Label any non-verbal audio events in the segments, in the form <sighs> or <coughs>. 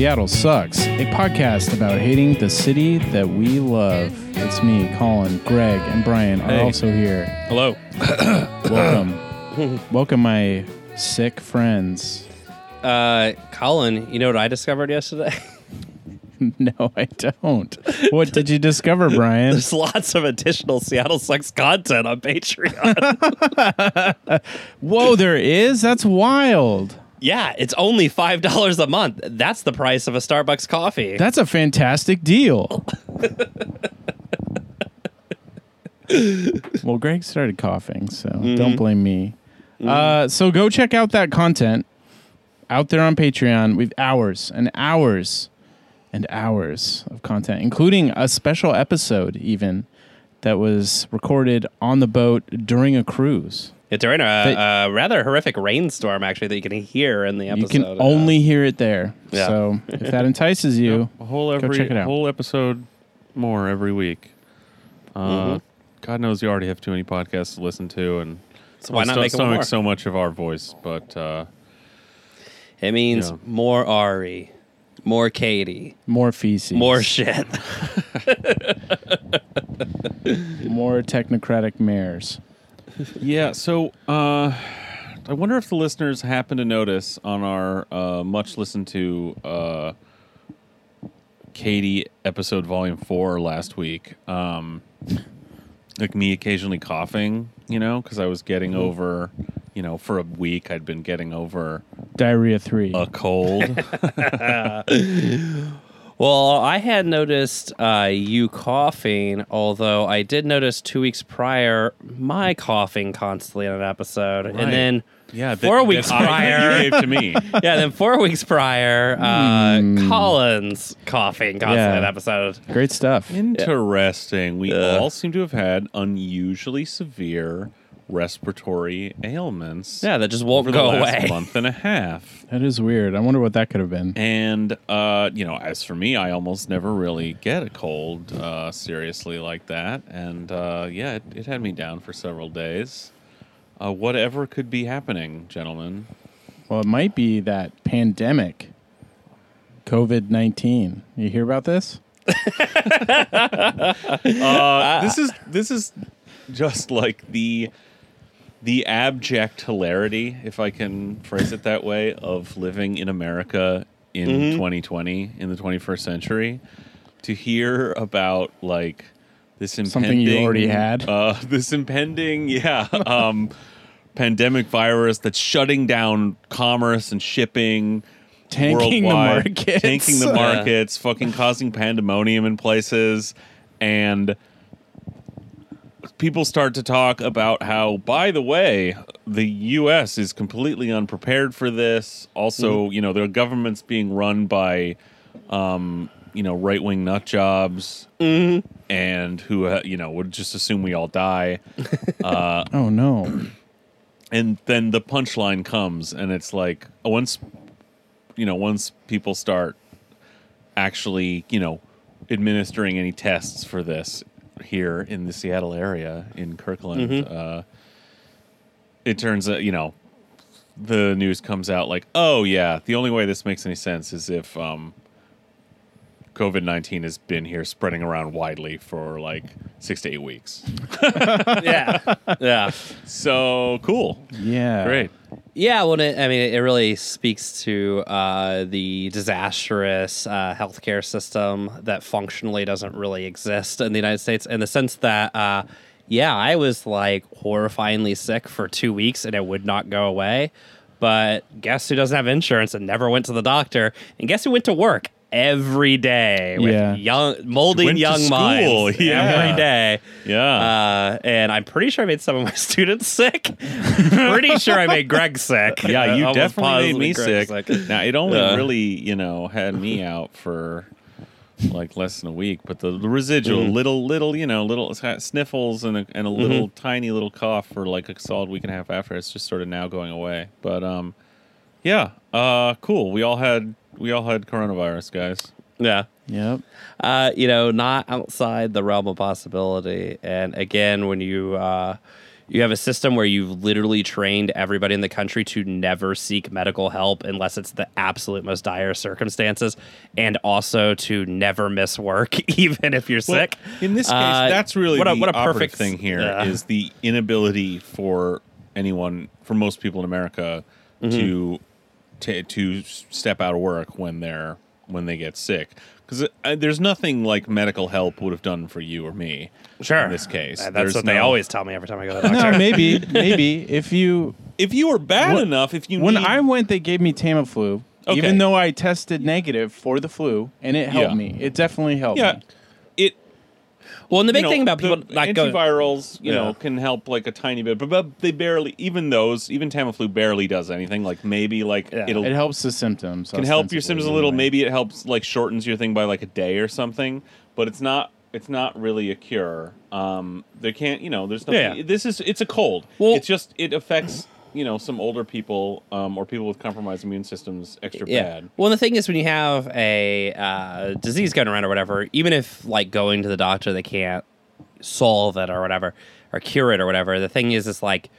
Welcome back to Seattle Sucks, a podcast about hating the city that we love. It's me, Colin, Greg, and Brian are Hey. also here. Hello. <coughs> Welcome. Welcome, my sick friends. Uh, Colin, you know what I discovered yesterday? <laughs> No, I don't. What did you discover, Brian? There's lots of additional Seattle Sucks content on Patreon. <laughs> Whoa, there is? That's wild. Yeah, it's only five dollars a month. That's the price of a Starbucks coffee. That's a fantastic deal. well, Greg started coughing, so don't blame me. Uh, so go check out that content out there on Patreon. We've hours and hours and hours of content, including a special episode even that was recorded on the boat during a cruise. It's during a, a rather horrific rainstorm, actually, that you can hear in the episode. You can Uh, only hear it there. Yeah. So if that entices you, <laughs> a whole Go every check it out. whole episode more every week. Uh, Mhm. God knows you already have too many podcasts to listen to, and So why not sto- make stomach more? so much of our voice. But uh, It means Yeah. more Ari, more Katie, more feces, more shit. <laughs> more technocratic mares. Yeah, so uh, I wonder if the listeners happen to notice on our uh, much listened to uh, Katie episode volume four last week. Um, like me occasionally coughing, you know, because I was getting over, you know, for a week I'd been getting over Diarrhea three. a cold. <laughs> <laughs> Well, I had noticed uh, you coughing, although I did notice two weeks prior my coughing constantly in an episode, Right. and then yeah, four that weeks I- prior, you gave to me. <laughs> yeah, then four weeks prior, uh, Hmm. Collins coughing constantly in Yeah. an episode. Great stuff. Interesting. We Uh. all seem to have had unusually severe respiratory ailments. Yeah, that just won't over the go last away. month and a half. <laughs> That is weird. I wonder what that could have been. And uh, you know, as for me, I almost never really get a cold uh, seriously like that. And uh, yeah, it, it had me down for several days. Uh, whatever could be happening, gentlemen? Well, it might be that pandemic, COVID nineteen. You hear about this? <laughs> <laughs> Uh, this is this is just like the the abject hilarity, if I can phrase it that way, of living in America in Mhm. 2020 in the 21st century. To hear about like this impending Something you already had? uh, <laughs> this impending, yeah, <laughs> um, pandemic virus that's shutting down commerce and shipping. Tanking the markets. tanking the <laughs> Yeah. markets, fucking causing pandemonium in places, and people start to talk about how, by the way, the U.S. is completely unprepared for this. Also, Mm-hmm. you know, their government's being run by, um, you know, right wing nut jobs, Mm-hmm. and who, uh, you know, would just assume we all die. <laughs> uh, Oh no. and then the punchline comes and it's like once you know once people start actually you know administering any tests for this here in the Seattle area in Kirkland uh it turns out you know the news comes out like oh yeah the only way this makes any sense is if um COVID 19 has been here spreading around widely for like six to eight weeks. <laughs> yeah, yeah, <laughs> So cool. Yeah. Great. Yeah. Well, it, I mean, it really speaks to uh, the disastrous uh, healthcare system that functionally doesn't really exist in the United States, in the sense that, uh, yeah, I was like horrifyingly sick for two weeks and it would not go away. But guess who doesn't have insurance and never went to the doctor? And guess who went to work every day with Yeah. young, molding Went young minds <laughs> yeah. every day. Yeah. Uh, and I'm pretty sure I made some of my <laughs> students sick. pretty sure I made Greg sick. <laughs> Yeah, Uh, you almost definitely made me positive sick. Now it only Yeah. really, you know, had me out for like less than a week, but the, the residual Mm. little, little, you know, little sniffles and a, and a little tiny little cough for like a solid week and a half after. It's just sort of now going away. But um, yeah, uh, cool. We all had we all had coronavirus, guys. Yeah. Yep. Uh, you know, not outside the realm of possibility. And again, when you uh, You have a system where you've literally trained everybody in the country to never seek medical help unless it's the absolute most dire circumstances, and also to never miss work, <laughs> even if you're Well, sick. in this case, Uh, that's really what a, what a perfect thing here is yeah. the inability for anyone, for most people in America, Mm-hmm. to to to step out of work when they're when they get sick. Because uh, there's nothing like medical help would have done for you or me. Sure. In this case, Uh, that's There's what they always tell me every time I go to the doctor. No, maybe, <laughs> maybe if you If you were bad What- enough, if you when need, I went, they gave me Tamiflu, Okay. even though I tested negative for the flu, and it helped Yeah. me. It definitely helped yeah, me. It well, and the big you know, thing about people the not going. antivirals, you Yeah. know, can help like a tiny bit, but, but they barely. Even those, even Tamiflu barely does anything. Like maybe like Yeah. it'll It helps the symptoms. can help your ostensibly, symptoms a little. Maybe it helps like shortens your thing by like a day or something, but it's not. It's not really a cure. Um, they can't. You know, there's nothing. Yeah. This is it's a cold. Well- it's just it affects you know some older people um, or people with compromised immune systems extra yeah. bad. Well, the thing is, when you have a uh, disease going around or whatever, even if like going to the doctor, they can't solve it or whatever, or cure it or whatever. The thing is, is like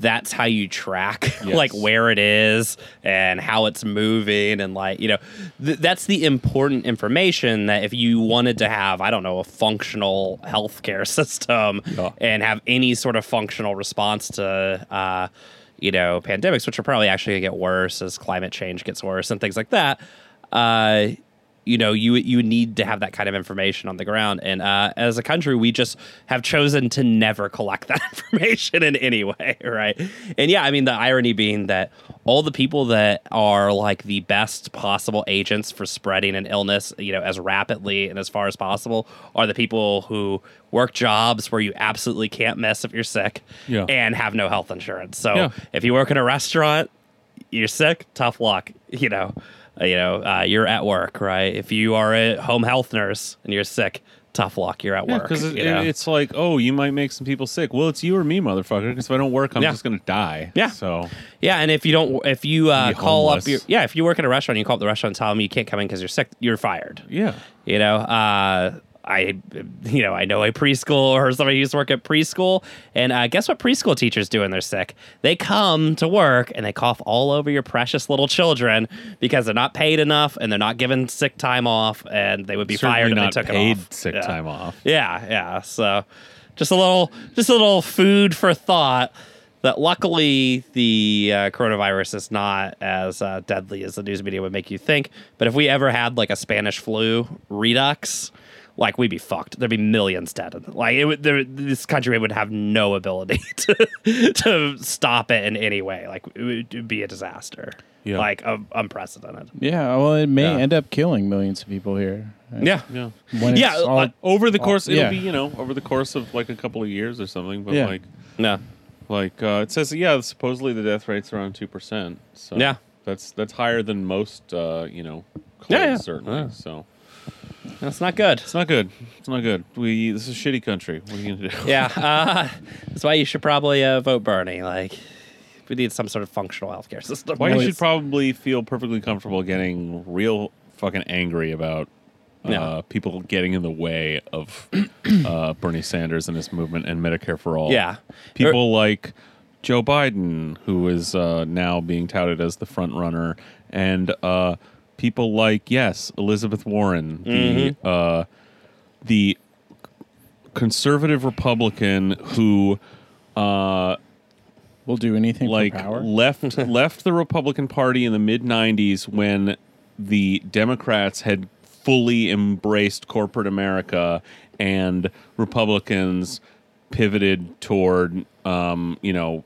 that's how you track <laughs> Yes. like where it is and how it's moving and like you know th- that's the important information that if you wanted to have i don't know a functional healthcare <laughs> system Yeah. and have any sort of functional response to uh, you know pandemics which are probably actually going to get worse as climate change gets worse and things like that uh, you know you you need to have that kind of information on the ground and uh, as a country we just have chosen to never collect that <laughs> information in any way <laughs> right and yeah i mean the irony being that all the people that are like the best possible agents for spreading an illness you know as rapidly and as far as possible are the people who work jobs where you absolutely can't miss if you're sick Yeah. and have no health insurance so Yeah. if you work in a restaurant you're sick, tough luck. You know, you know, uh, you're at work, right? If you are a home health nurse and you're sick, tough luck. You're at Yeah, work. because it, know? it's like, oh, you might make some people sick. Well, it's you or me, motherfucker. Because if I don't work, I'm Yeah. just gonna die. Yeah. So yeah, and if you don't, if you uh, call homeless. up your, yeah, if you work at a restaurant, you call up the restaurant and tell them you can't come in because you're sick, you're fired. yeah, You know, uh, I, you know, I know a preschool or somebody who used to work at preschool, and uh, guess what preschool teachers do when they're sick? They come to work and they cough all over your precious little children because they're not paid enough and they're not given sick time off, and they would be certainly fired not if they took paid it off. sick Yeah. time off. Yeah, yeah. So, just a little, just a little food for thought. That luckily the uh, coronavirus is not as uh, deadly as the news media would make you think. But if we ever had like a Spanish flu redux, like we'd be fucked. There'd be millions dead. Like it would, there, this country would have no ability <laughs> to to stop it in any way. Like it would, be a disaster. Yeah. Like um, unprecedented. Yeah, well, it may Yeah. end up killing millions of people here. Yeah. Yeah. When Yeah, all- uh, Over the course, it'll yeah. be you know over the course of like a couple of years or something. But Yeah. like No. like uh, it says, yeah, supposedly the death rate's around two percent. So Yeah. that's that's higher than most. Uh, you know, colds, Yeah, yeah. certainly. Yeah. So That's not good. it's not good. It's not good. We this is a shitty country. What are you gonna do? <laughs> yeah, <laughs> uh, that's why you should probably uh, vote Bernie. Like, we need some sort of functional healthcare system. Why you should probably feel perfectly comfortable getting real fucking angry about uh, people getting in the way of <clears throat> uh, Bernie Sanders and his movement and Medicare for all. Yeah. people like Joe Biden, who is uh, now being touted as the front runner, and uh, people like yes, Elizabeth Warren, the uh, the conservative Republican who. Uh, we'll do anything like for power. left <laughs> left the Republican Party in the mid '90s when the Democrats had fully embraced corporate America and Republicans pivoted toward um, you know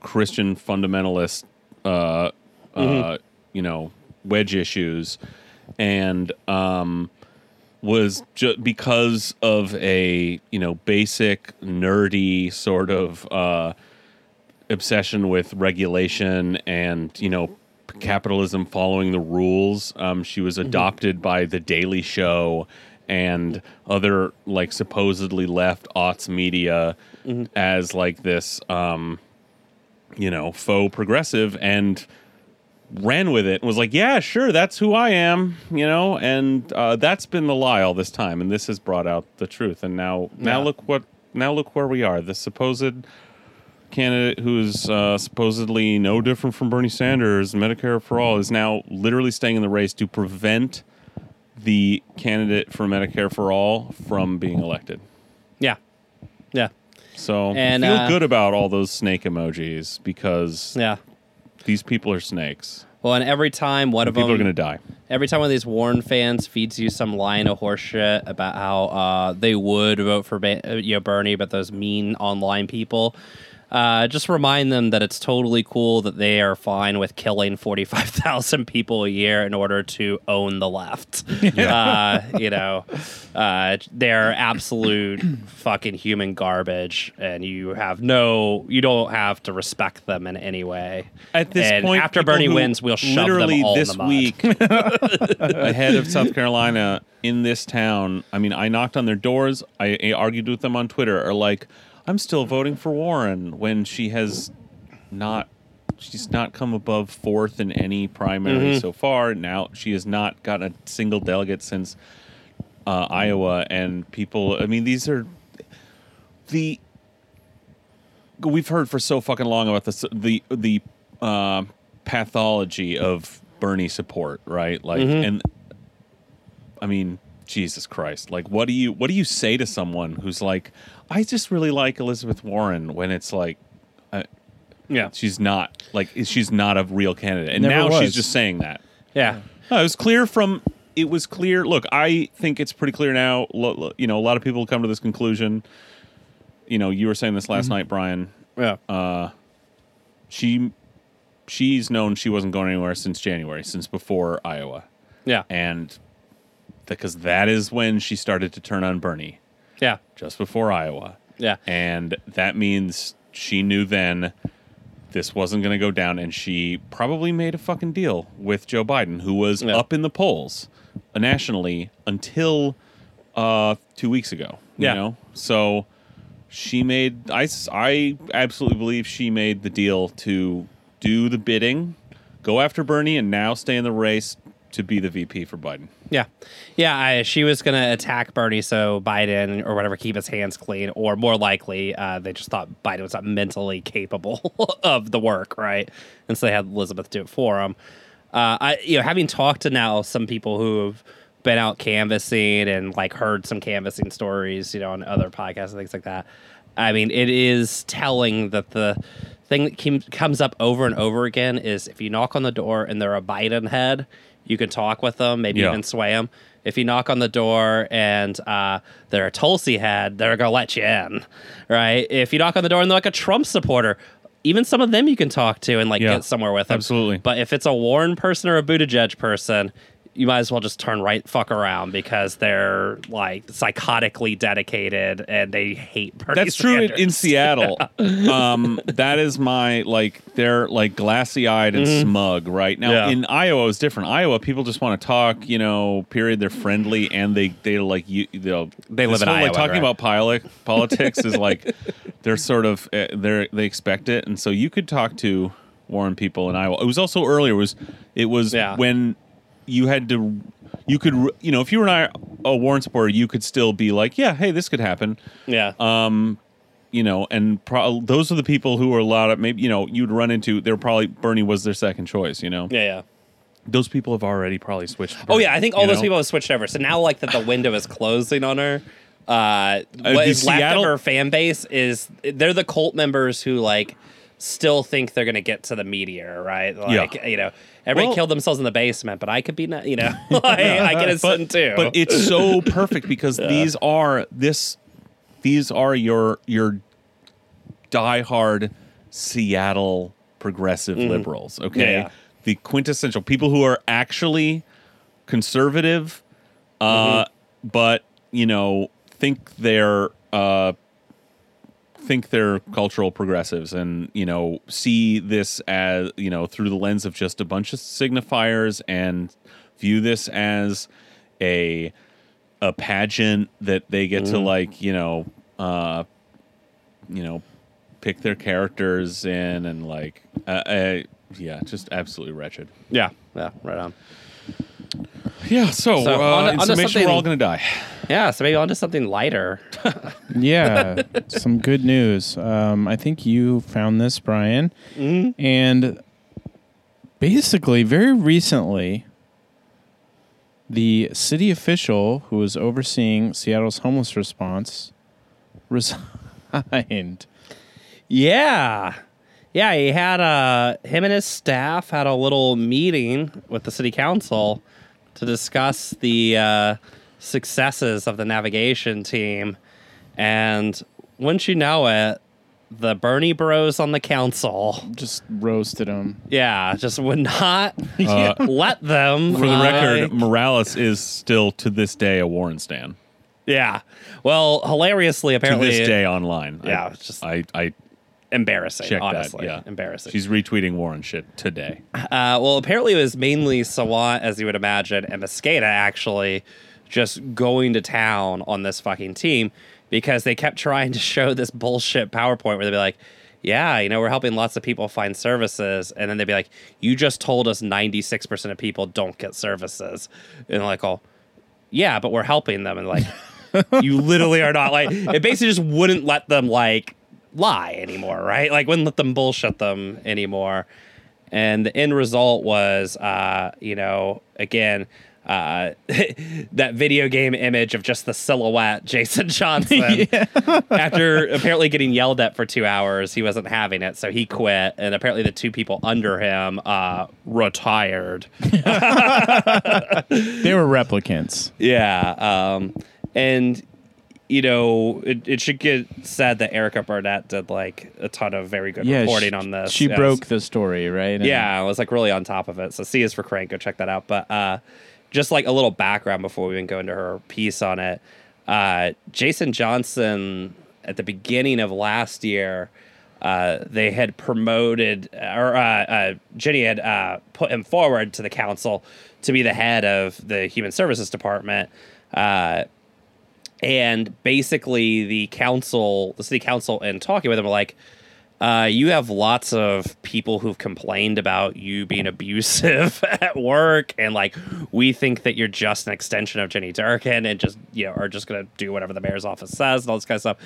Christian fundamentalist uh, uh, you know wedge issues and um, was just because of a you know basic nerdy sort of uh, obsession with regulation and you know capitalism following the rules. Um, she was adopted by the Daily Show and other like supposedly left aughts media as like this um, you know faux progressive and ran with it and was like yeah sure that's who i am you know and uh, that's been the lie all this time and this has brought out the truth and now now Yeah. look what now look where we are the supposed candidate who is uh, supposedly no different from Bernie Sanders, Medicare for all, is now literally staying in the race to prevent the candidate for Medicare for all from being elected. Yeah. Yeah. So And, feel uh, good about all those snake emojis because Yeah. These people are snakes. Well, and every time one of People them, are going to die. every time one of these Warren fans feeds you some line of horseshit about how uh, they would vote for ba- uh, you know Bernie, but those mean online people, uh, just remind them that it's totally cool that they are fine with killing forty five thousand <laughs> people a year in order to own the left. <laughs> uh, you know, uh, they're absolute <clears throat> fucking human garbage, and you have no, you don't have to respect them in any way. At this And point, after Bernie wins, we'll shove them all in this the mud. week <laughs> ahead of South Carolina in this town. I mean, I knocked on their doors. I, I argued with them on Twitter. Are like, I'm still voting for Warren when she has not. She's not come above fourth in any primary Mm-hmm. so far. Now she has not gotten a single delegate since uh, Iowa, and people. I mean, these are the we've heard for so fucking long about this the the uh, pathology of Bernie support, right? Like, and I mean, Jesus Christ, like, what do you what do you say to someone who's like, I just really like Elizabeth Warren when it's like. Uh, Yeah, she's not like she's not a real candidate, and Never now was. she's just saying that. yeah. No, it was clear from it was clear. Look, I think it's pretty clear now. You know, a lot of people come to this conclusion. You know, you were saying this last night, Brian. Yeah. She she's known she wasn't going anywhere since January, since before Iowa, yeah. and because that is when she started to turn on Bernie, Yeah. just before Iowa, Yeah. and that means she knew then this wasn't going to go down, and she probably made a fucking deal with Joe Biden, who was Yeah. up in the polls uh, nationally until uh, two weeks ago. You Yeah. know, so she made. I, I absolutely believe she made the deal to do the bidding, go after Bernie, and now stay in the race to be the VP for Biden. Yeah. Yeah. I, she was going to attack Bernie so Biden or whatever keep his hands clean, or more likely, uh, they just thought Biden was not mentally capable <laughs> of the work, right? And so they had Elizabeth do it for him. Uh, I, you know, having talked to now some people who have been out canvassing and like heard some canvassing stories, you know, on other podcasts and things like that. I mean, it is telling that the thing that kim- comes up over and over again is if you knock on the door and they're a Biden head, you can talk with them, maybe Yeah. even sway them. If you knock on the door and uh, they're a Tulsi head, they're gonna let you in, right? If you knock on the door and they're like a Trump supporter, even some of them you can talk to and like Yeah, get somewhere with them. absolutely. But if it's a Warren person or a Buttigieg person, you might as well just turn right fuck around because they're like psychotically dedicated and they hate Bernie That's true in, in <laughs> Seattle. um, that is my like they're like glassy eyed and smug right now. Yeah. In Iowa, it's different. Iowa, people just want to talk. You know, period. They're friendly and they they like you. They'll, They live in Iowa, Like talking right? about poli- <laughs> politics is like they're sort of uh, they're they expect it, and so you could talk to Warren people in Iowa. It was also earlier. It was it was Yeah. when you had to. You could, you know, if you were not a Warren supporter, you could still be like, "Yeah, hey, this could happen." yeah. Um, you know, and pro- those are the people who are a lot of maybe you know you'd run into. They're probably Bernie was their second choice. You know, yeah, yeah. those people have already probably switched. to Oh yeah, I think all those know? people have switched over. So now, like that, the window is closing on her. Uh, Uh, what the left of her fan base is they're the cult members who like still think they're gonna get to the meteor, right? Like you know, everybody Well- killed themselves in the basement, but I could be, not, you know, <laughs> like, I get a son too. But it's so <laughs> perfect because these are this these are your your diehard Seattle progressive liberals, okay? Yeah, yeah. The quintessential people who are actually conservative uh Mm-hmm. but, you know, think they're uh think they're cultural progressives and you know see this as you know through the lens of just a bunch of signifiers and view this as a a pageant that they get to like you know uh you know pick their characters in and like uh, uh yeah just absolutely wretched yeah, yeah, right on. Yeah. So, So, uh, on on information we're all going to die. Yeah, so maybe on to something lighter. <laughs> Yeah, some good news. Um, I think you found this, Brian, and basically, very recently, the city official who was overseeing Seattle's homeless response <laughs> resigned. Yeah. Yeah, he had a him and his staff had a little meeting with the city council to discuss the uh, successes of the navigation team. And wouldn't you know it, the Bernie Bros on the council, Just roasted him. yeah, just would not <laughs> Uh, <laughs> let them. For the record, Morales is still to this day a Warren stan. yeah. Well, hilariously, To apparently, this day online. Yeah, it's just- I, I embarrassing. checked honestly, that. Yeah, embarrassing. She's retweeting Warren shit today. Uh, well, apparently it was mainly Sawant, as you would imagine, and Mosqueda actually just going to town on this fucking team because they kept trying to show this bullshit PowerPoint where they'd be like, yeah, you know, we're helping lots of people find services. And then they'd be like, you just told us 96% of people don't get services. And like, oh, yeah, but we're helping them. And like, <laughs> you literally are not like, it basically just wouldn't let them like lie anymore, right? Like, wouldn't let them bullshit them anymore. And the end result was, uh, you know, again, uh, <laughs> that video game image of just the silhouette, Jason <laughs> Johnson. <laughs> After apparently getting yelled at for two hours, he wasn't having it, so he quit. And apparently, the two people under him uh, retired. They were replicants. Yeah. Um, and, you know, it, it should get said that Erica Barnett did like a ton of very good Yeah, reporting she, on this. She Yes. broke the story, right? And- Yeah, I was like really on top of it. So C is for Crank. Go check that out. But uh, just like a little background before we even go into her piece on it. Uh, Jason Johnson at the beginning of last year, uh, they had promoted or uh, uh, Jenny had uh, put him forward to the council to be the head of the human services department. And basically, the council, the city council, and talking with him, were like, uh, you have lots of people who've complained about you being abusive <laughs> at work, and like we think that you're just an extension of Jenny Durkan, and just you know are just gonna do whatever the mayor's office says and all this kind of stuff.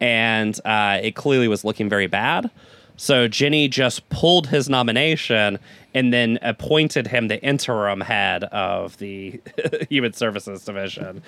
And uh, it clearly was looking very bad. So Jenny just pulled his nomination and then appointed him the interim head of the <laughs> Human Services Division,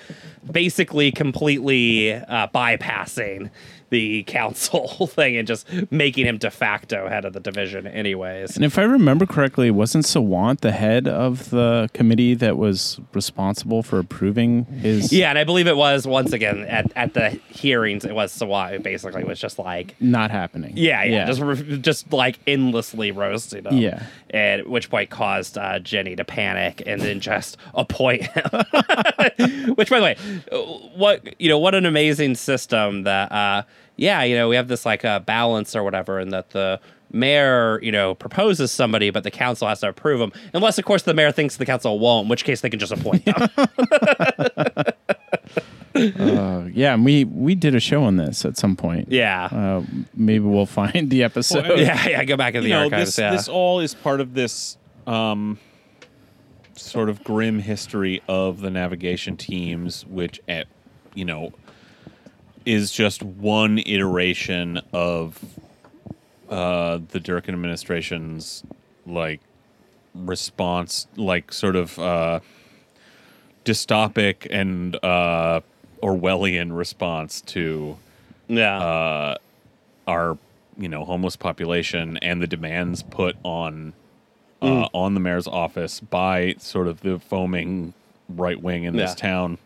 basically completely uh, bypassing the council <laughs> thing and just making him de facto head of the division, anyways. And if I remember correctly, wasn't Sawant the head of the committee that was responsible for approving his <laughs> Yeah, and I believe it was once again at, at the hearings. It was Sawant who basically was just like, not happening? yeah, yeah, just re- just like endlessly roasting him. Yeah. at which point caused uh, Jenny to panic and then just appoint him. <laughs> which, by the way, uh, what you know, what an amazing system that. Uh, yeah, you know, we have this like uh, balance or whatever, and that the mayor, you know, proposes somebody, but the council has to approve them, unless, of course, the mayor thinks the council won't, in which case they can just appoint them. <laughs> Uh, yeah, and we we did a show on this at some point. yeah. Uh, maybe we'll find the episode. Well, yeah, yeah, go back in the know, archives. this yeah. this all is part of this um, sort of grim history of the navigation teams, which at you know is just one iteration of uh, the Durkan administration's like response, like sort of uh, dystopic and uh, Orwellian response to yeah. uh, our you know homeless population and the demands put on uh, on the mayor's office by sort of the foaming right wing in this Yeah. town.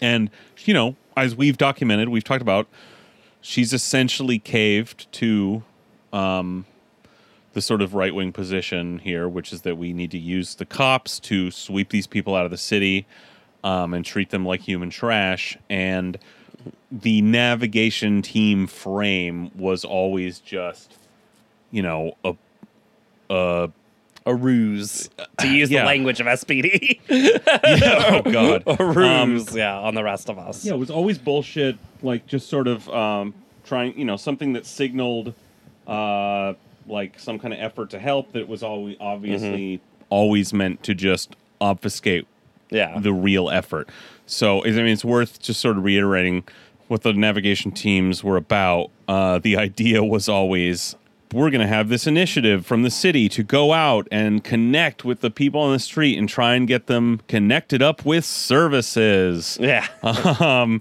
And you know, as we've documented, we've talked about, she's essentially caved to um, the sort of right wing position here, which is that we need to use the cops to sweep these people out of the city um, and treat them like human trash. And the navigation team frame was always just, you know, a, a a ruse to use yeah. the language of SPD. <laughs> oh god, a Um, ruse, yeah, on the rest of us. Yeah, it was always bullshit. Like just sort of um, trying, you know, something that signaled uh, like some kind of effort to help. That was always obviously always meant to just obfuscate Yeah. the real effort. So I mean, it's worth just sort of reiterating what the navigation teams were about. Uh, the idea was always we're going to have this initiative from the city to go out and connect with the people on the street and try and get them connected up with services. Yeah. <laughs> um,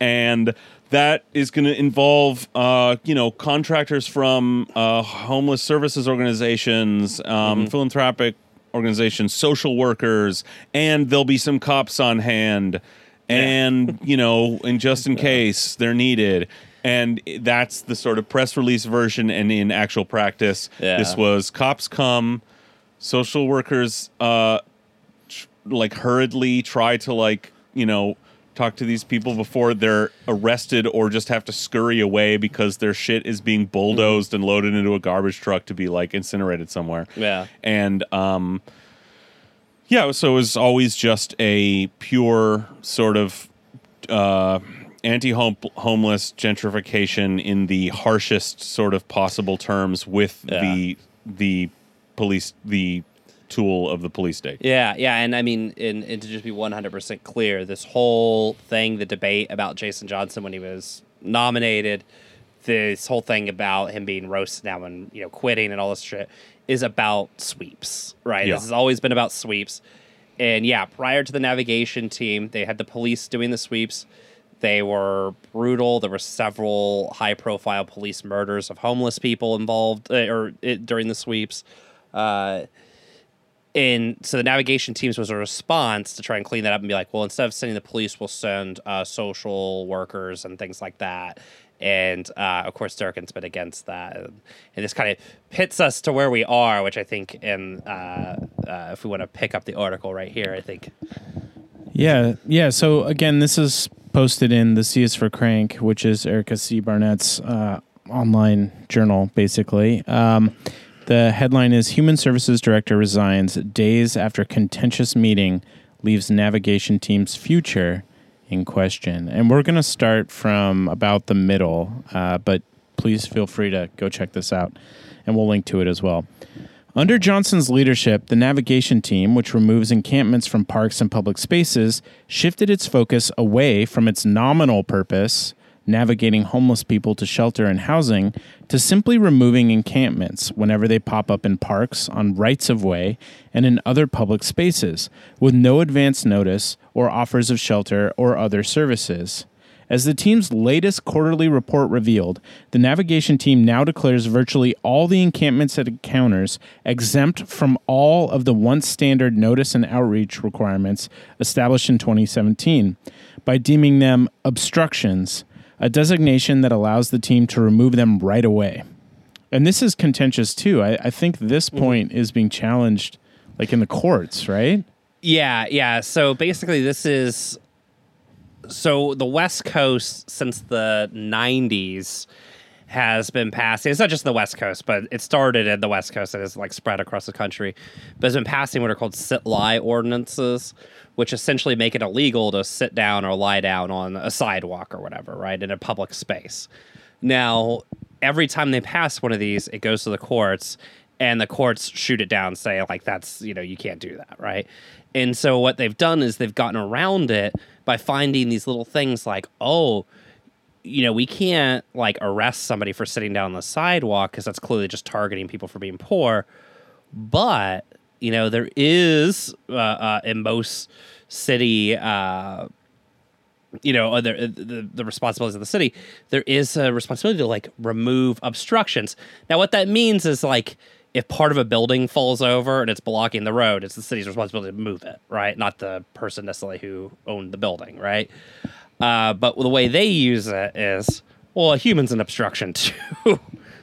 and that is going to involve, uh, you know, contractors from uh, homeless services organizations, um, philanthropic organizations, social workers, and there'll be some cops on hand, and you know, and just in <laughs> case they're needed. And that's the sort of press release version, and in actual practice, Yeah. this was cops come, social workers uh, tr- like hurriedly try to like you know talk to these people before they're arrested or just have to scurry away because their shit is being bulldozed and loaded into a garbage truck to be like incinerated somewhere. Yeah. And um yeah, so it was always just a pure sort of uh anti-homeless gentrification in the harshest sort of possible terms with Yeah. the the police the tool of the police state. Yeah, yeah, and I mean, and, and to just be one hundred percent clear, this whole thing, the debate about Jason Johnson when he was nominated, this whole thing about him being roasted now and you know quitting and all this shit is about sweeps, right? Yeah. This has always been about sweeps, and yeah, prior to the navigation team, they had the police doing the sweeps. They were brutal. There were several high-profile police murders of homeless people involved, uh, or it, during the sweeps. Uh, and so the navigation teams was a response to try and clean that up and be like, well, instead of sending the police, we'll send uh, social workers and things like that. And uh, of course, Durkan's been against that, and, and this kind of pits us to where we are, which I think, in uh, uh, if we want to pick up the article right here, I think, Yeah, yeah. So again, this is posted in the C is for Crank, which is Erica C. Barnett's uh, online journal, basically. Um, the headline is Human Services Director resigns days after contentious meeting leaves navigation team's future in question. And we're going to start from about the middle, uh, but please feel free to go check this out, and we'll link to it as well. Under Johnson's leadership, the navigation team, which removes encampments from parks and public spaces, shifted its focus away from its nominal purpose, navigating homeless people to shelter and housing, to simply removing encampments whenever they pop up in parks, on rights of way, and in other public spaces, with no advance notice or offers of shelter or other services. As the team's latest quarterly report revealed, the navigation team now declares virtually all the encampments it encounters exempt from all of the once standard notice and outreach requirements established in 2017 by deeming them obstructions, a designation that allows the team to remove them right away. And this is contentious too. I, I think this mm-hmm. point is being challenged like in the courts, right? Yeah, yeah. So basically, this is so the West Coast since the '90s has been passing. It's not just the West Coast, but it started in the West Coast and is like spread across the country. But it's been passing what are called sit lie ordinances, which essentially make it illegal to sit down or lie down on a sidewalk or whatever, right, in a public space. Now, every time they pass one of these, it goes to the courts, and the courts shoot it down, say like that's you know you can't do that, right? And so what they've done is they've gotten around it by finding these little things like oh you know, we can't like arrest somebody for sitting down on the sidewalk because that's clearly just targeting people for being poor. But you know, there is uh, uh, in most city, uh, you know, other the, the responsibilities of the city. There is a responsibility to like remove obstructions. Now, what that means is like if part of a building falls over and it's blocking the road, it's the city's responsibility to move it, right? Not the person necessarily who owned the building, right? Uh, but the way they use it is, well, a human's an obstruction <laughs> too,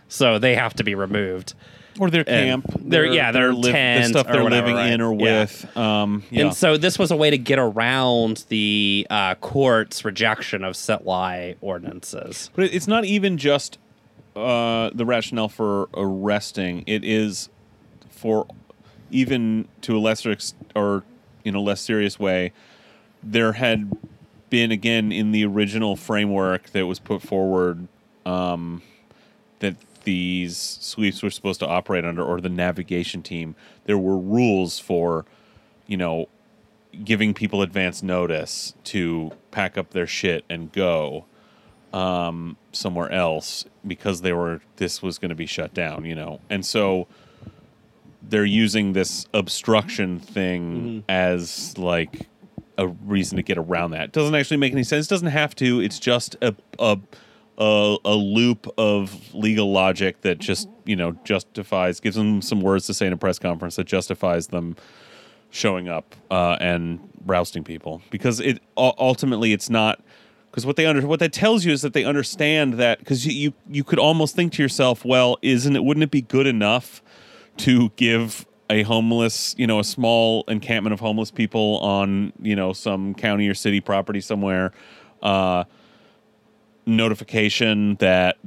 so they have to be removed. Or their And camp. their- yeah, their liv- the stuff or they're whatever, living right? in or Yeah. with. Um, yeah. And so this was a way to get around the uh, court's rejection of sit lie ordinances. But it's not even just uh, the rationale for arresting. It is for even to a lesser ex- or in a less serious way. There had been again in the original framework that was put forward um, that these sweeps were supposed to operate under, or the navigation team. There were rules for, you know, giving people advance notice to pack up their shit and go um, somewhere else because they were this was going to be shut down, you know, and so they're using this obstruction thing as like a reason to get around that. Doesn't actually make any sense. Doesn't have to. It's just a a a, a loop of legal logic that just you know justifies gives them some words to say in a press conference that justifies them showing up uh, and rousting people because it ultimately it's not because what they under what that tells you is that they understand that because you, you you could almost think to yourself well isn't it wouldn't it be good enough to give a homeless you know a small encampment of homeless people on you know some county or city property somewhere uh notification that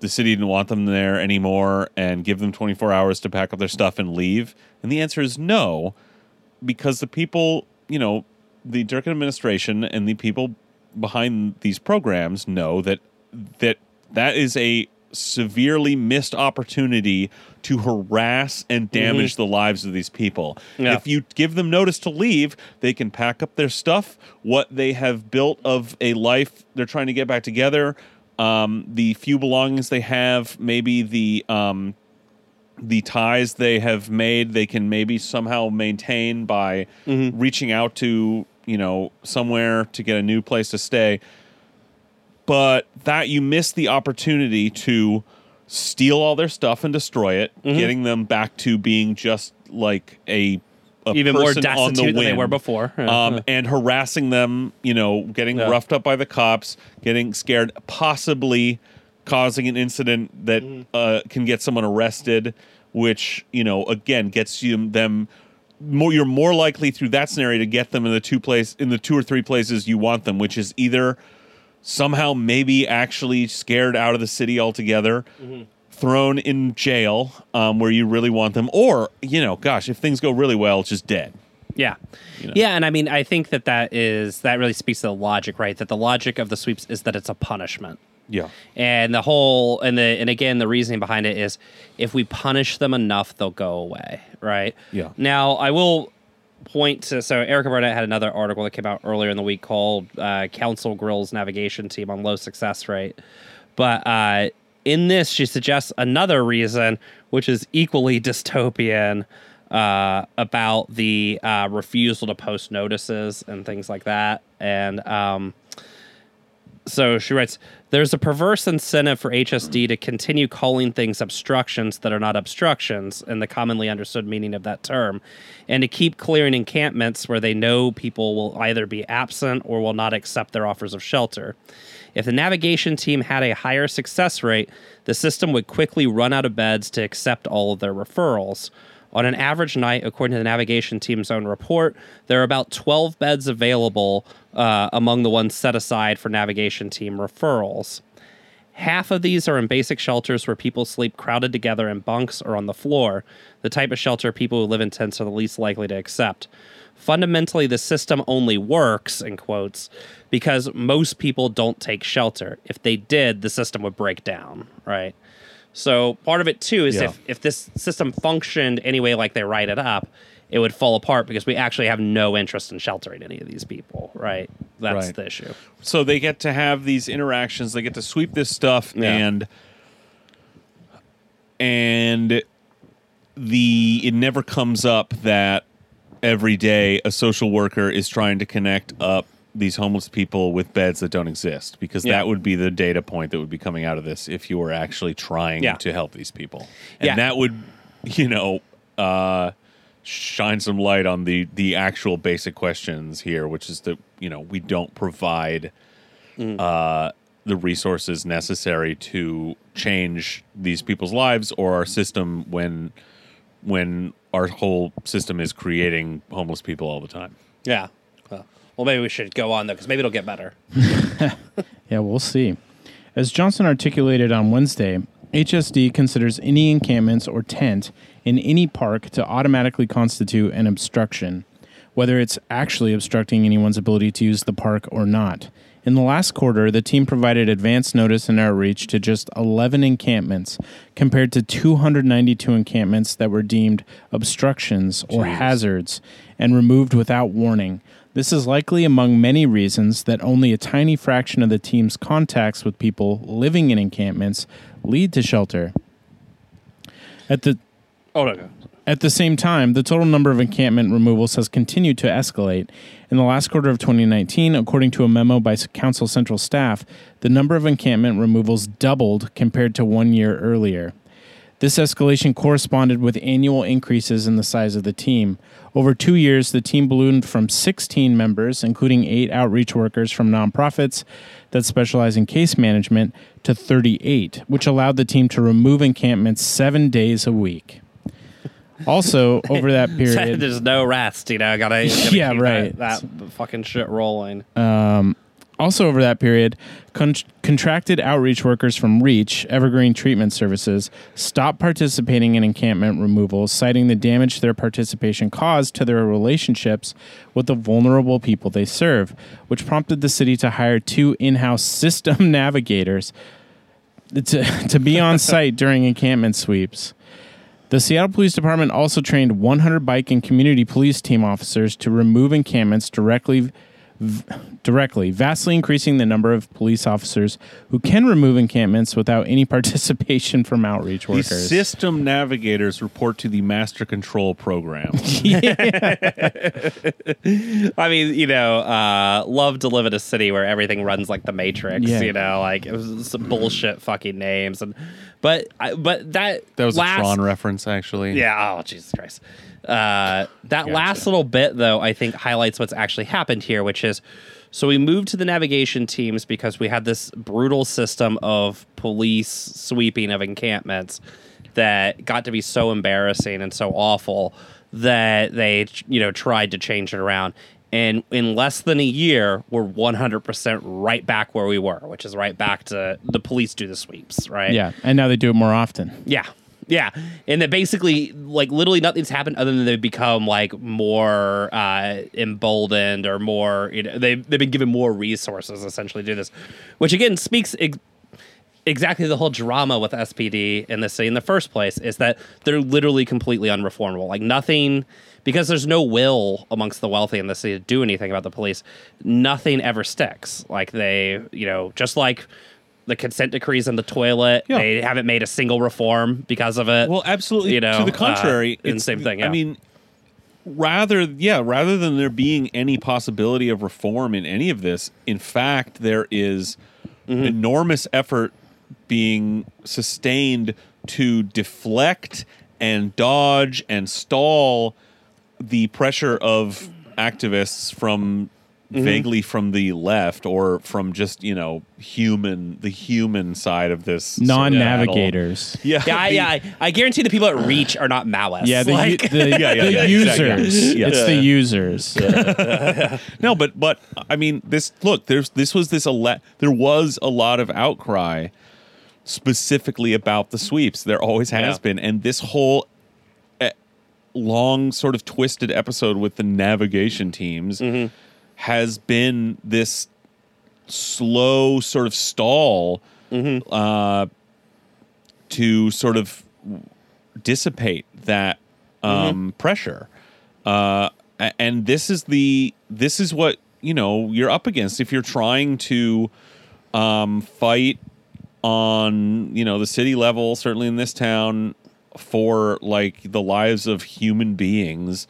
the city didn't want them there anymore and give them 24 hours to pack up their stuff and leave? And the answer is no because the people, you know, the Durkan administration and the people behind these programs know that that that is a severely missed opportunity to harass and damage the lives of these people. Yeah. If you give them notice to leave, they can pack up their stuff, what they have built of a life they're trying to get back together, um, the few belongings they have, maybe the um, the ties they have made they can maybe somehow maintain by reaching out to you know somewhere to get a new place to stay but that you miss the opportunity to steal all their stuff and destroy it getting them back to being just like a, a Even more on the destitute than they were before. <laughs> um, and harassing them you know getting Yeah. roughed up by the cops getting scared possibly causing an incident that uh, can get someone arrested, which you know again gets you them more. You're more likely through that scenario to get them in the two place in the two or three places you want them, which is either somehow maybe actually scared out of the city altogether. Thrown in jail, um, where you really want them, or you know, gosh, if things go really well, just dead. Yeah. know? Yeah, and I mean, I think that that is that really speaks to the logic, right? That the logic of the sweeps is that it's a punishment. Yeah, And the whole and the and again the reasoning behind it is if we punish them enough, they'll go away, right? Yeah. Now I will point to so Erica Barnett had another article that came out earlier in the week called uh, "Council Grill's Navigation Team on Low Success Rate," but uh, in this she suggests another reason, which is equally <laughs> dystopian. Uh, about the uh, refusal to post notices and things like that, and um, so she writes There's a perverse incentive for HSD to continue calling things obstructions that are not obstructions in the commonly understood meaning of that term, and to keep clearing encampments where they know people will either be absent or will not accept their offers of shelter. If the navigation team had a higher success rate, the system would quickly run out of beds to accept all of their referrals. On an average night, according to the navigation team's own report, there are about 12 beds available uh, among the ones set aside for navigation team referrals. Half of these are in basic shelters where people sleep crowded together in bunks or on the floor, the type of shelter people who live in tents are the least likely to accept. Fundamentally, the system only works, in quotes, because most people don't take shelter. If they did, the system would break down, right? So part of it too is Yeah. if, if this system functioned anyway like they write it up, it would fall apart because we actually have no interest in sheltering any of these people, right? That's Right. the issue. so they get to have these interactions they get to sweep this stuff Yeah. and and the it never comes up that every day a social worker is trying to connect up these homeless people with beds that don't exist because Yeah. that would be the data point that would be coming out of this if you were actually trying Yeah. to help these people and Yeah. that would you know uh shine some light on the the actual basic questions here which is that you know we don't provide uh, the resources necessary to change these people's lives or our system when when our whole system is creating homeless people all the time. Yeah. Well, maybe we should go on though, because maybe it'll get better. <laughs> Yeah, we'll see. As Johnson articulated on Wednesday, HSD considers any encampments or tent in any park to automatically constitute an obstruction, whether it's actually obstructing anyone's ability to use the park or not. In the last quarter, the team provided advance notice and outreach to just 11 encampments, compared to 292 encampments that were deemed obstructions or Jeez. hazards and removed without warning. This is likely among many reasons that only a tiny fraction of the team's contacts with people living in encampments lead to shelter. At the Oh no, no. at the same time, the total number of encampment removals has continued to escalate. In the last quarter of 2019, according to a memo by Council Central staff, the number of encampment removals doubled compared to one year earlier. This escalation corresponded with annual increases in the size of the team. Over two years, the team ballooned from 16 members, including eight outreach workers from nonprofits that specialize in case management, to 38, which allowed the team to remove encampments seven days a week. Also, <laughs> over that period, There's no rest, you know. Gotta, gotta Yeah, keep right. That, that fucking shit rolling. Um, Also, over that period, con- contracted outreach workers from REACH, Evergreen Treatment Services, stopped participating in encampment removals, citing the damage their participation caused to their relationships with the vulnerable people they serve, which prompted the city to hire two in house system <laughs> navigators to, to be on <laughs> site during encampment sweeps. The Seattle Police Department also trained 100 bike and community police team officers to remove encampments directly v- directly, vastly increasing the number of police officers who can remove encampments without any <laughs> participation from outreach The workers. system navigators report to the master control program. <laughs> <laughs> I mean, you know, uh, love to live in a city where everything runs like the Matrix. Yeah. You know, like it was some bullshit fucking names, and but I, but that That was last, a Tron reference, actually. Yeah. Oh, Jesus Christ. Uh, that last little bit, though, I think highlights what's actually happened here, which is so we moved to the navigation teams because we had this brutal system of police sweeping of encampments that got to be so embarrassing and so awful that they, you know, tried to change it around. And in less than a year, we're 100% right back where we were, which is right back to the police do the sweeps, right? yeah, and now they do it more often. Yeah. Yeah. And that basically, like, literally nothing's happened other than they've become, like, more uh, emboldened or more, you know, they've, they've been given more resources essentially to do this, which again speaks ex- exactly the whole drama with SPD in the city in the first place is that they're literally completely unreformable. Like, nothing, because there's no will amongst the wealthy in the city to do anything about the police, nothing ever sticks. Like, they, you know, just like, the consent decrees in the toilet. Yeah. They haven't made a single reform because of it. Well, absolutely. You know, to the contrary, uh, it's- same thing, I mean, rather, yeah, rather than there being any possibility of reform in any of this, in fact, there is Mm-hmm. enormous effort being sustained to deflect and dodge and stall the pressure of activists from Mm-hmm. vaguely from the left or from just you know human the human side of this Non-navigators. yeah yeah, I, the- yeah, I, I guarantee the people at Reach are not malice Yeah, the, like, the, <laughs> Yeah, yeah, the yeah, users. exactly. Yeah. It's the users. <laughs> No, but but I mean this. Look, there's this was this a le- there was a lot of outcry specifically about the sweeps. There always has Yeah. been, and this whole long sort of twisted episode with the navigation teams has been this slow sort of stall uh, to sort of dissipate that um, pressure. Uh, and this is the this is what you know you're up against. If you're trying to um, fight on you know the city level, certainly in this town, for like the lives of human beings.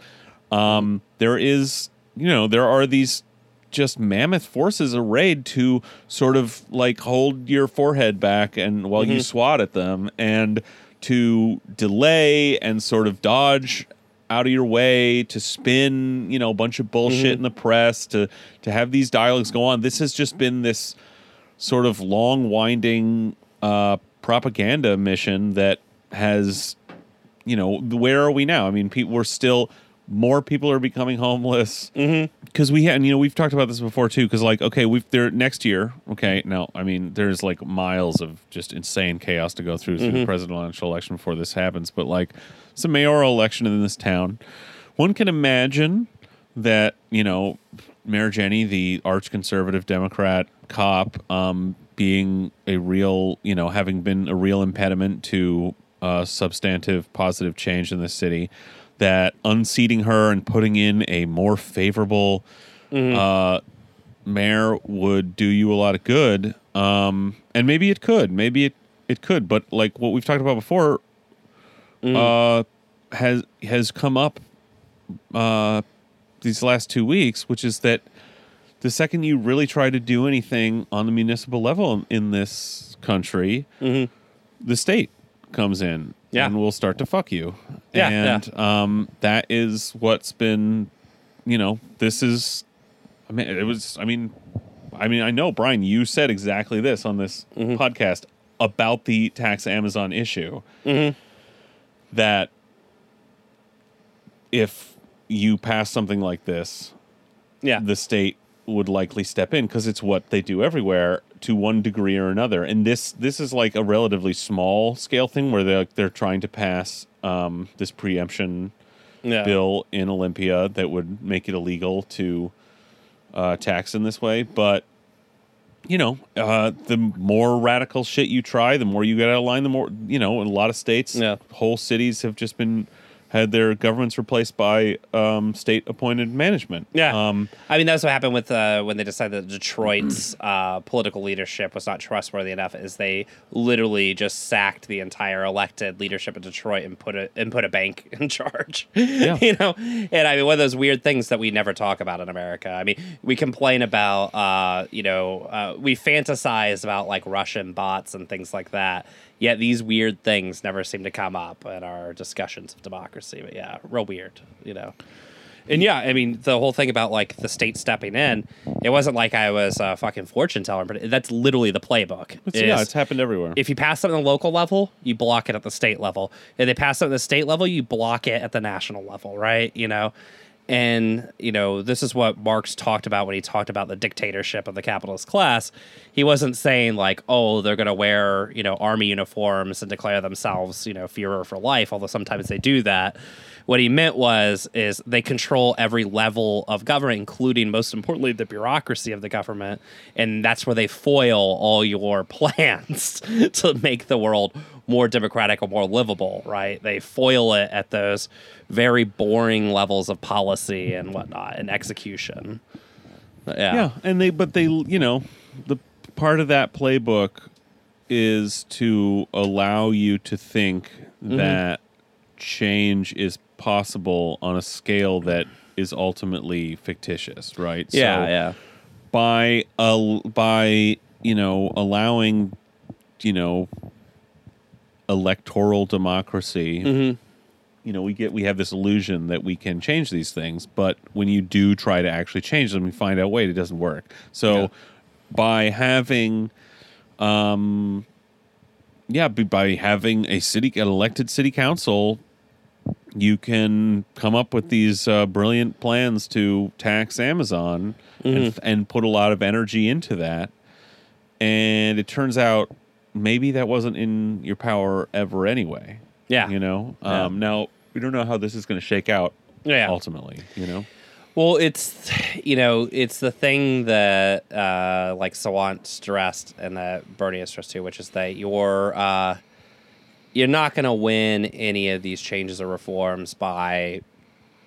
Um, there is you know there are these just mammoth forces arrayed to sort of like hold your forehead back and while you swat at them and to delay and sort of dodge out of your way to spin you know a bunch of bullshit in the press to to have these dialogues go on. This has just been this sort of long winding uh propaganda mission that has you know where are we now? I mean people we're still more people are becoming homeless. Because we had and, you know we've talked about this before too because like okay we've there next year okay now i mean there's like miles of just insane chaos to go through through the presidential election before this happens but like it's a mayoral election in this town. One can imagine that you know Mayor Jenny, the arch conservative Democrat cop, um, being a real you know having been a real impediment to uh, substantive positive change in the city, that unseating her and putting in a more favorable uh, mayor would do you a lot of good. Um, and maybe it could, maybe it it could, but like what we've talked about before, uh, has has come up uh, these last two weeks, which is that the second you really try to do anything on the municipal level in this country, the state comes in Yeah. and will start to fuck you. Yeah, and Um, that is what's been, you know, this is. I mean, it was. I mean, I mean, I know Brian. You said exactly this on this podcast about the tax Amazon issue. That if you pass something like this, Yeah. the state would likely step in because it's what they do everywhere to one degree or another. And this this is like a relatively small scale thing where they're they're trying to pass um, this preemption yeah. bill in Olympia that would make it illegal to uh, tax in this way. But you know, uh, the more radical shit you try, the more you get out of line. The more you know. In a lot of states, Yeah. whole cities have just been had their governments replaced by um, state appointed management. Yeah. Um, I mean, that's what happened with uh, when they decided that Detroit's <clears throat> uh, political leadership was not trustworthy enough. Is they literally just sacked the entire elected leadership of Detroit and put a and put a bank <laughs> in charge. Yeah. <laughs> you know, and I mean, one of those weird things that we never talk about in America. I mean, we complain about, uh, you know, uh, we fantasize about like Russian bots and things like that. Yet these weird things never seem to come up in our discussions of democracy. But yeah, real weird, you know. And yeah, I mean, the whole thing about like the state stepping in, it wasn't like I was a fucking fortune teller, but that's literally the playbook. it's- yeah, it's happened everywhere. if you pass something at the local level, you block it at the state level. If they pass something at the state level, you block it at the national level, right? You know, and you know this is what Marx talked about when he talked about the dictatorship of the capitalist class. He wasn't saying like, oh, they're going to wear you know army uniforms and declare themselves you know Führer for life, although sometimes they do that. What he meant was is they control every level of government, including most importantly the bureaucracy of the government, and that's where they foil all your <laughs> plans to make the world more democratic or more livable. Right? They foil it at those very boring levels of policy and whatnot and execution. Yeah. yeah, and they but they you know the part of that playbook is to allow you to think Mm-hmm. that change is possible on a scale that is ultimately fictitious, right? Yeah. So yeah. by uh, by you know allowing you know electoral democracy Mm-hmm. you know we get we have this illusion that we can change these things but when you do try to actually change them you find out wait it doesn't work so Yeah. by having um yeah by having a city an elected city council you can come up with these uh, brilliant plans to tax Amazon Mm-hmm. and, and put a lot of energy into that. And it turns out maybe that wasn't in your power ever anyway. Yeah. You know? Yeah. Um, now, we don't know how this is going to shake out Yeah. ultimately, you know? Well, it's you know, it's the thing that uh, like Sawant stressed and that Bernie has stressed too, which is that you're uh, you're not going to win any of these changes or reforms by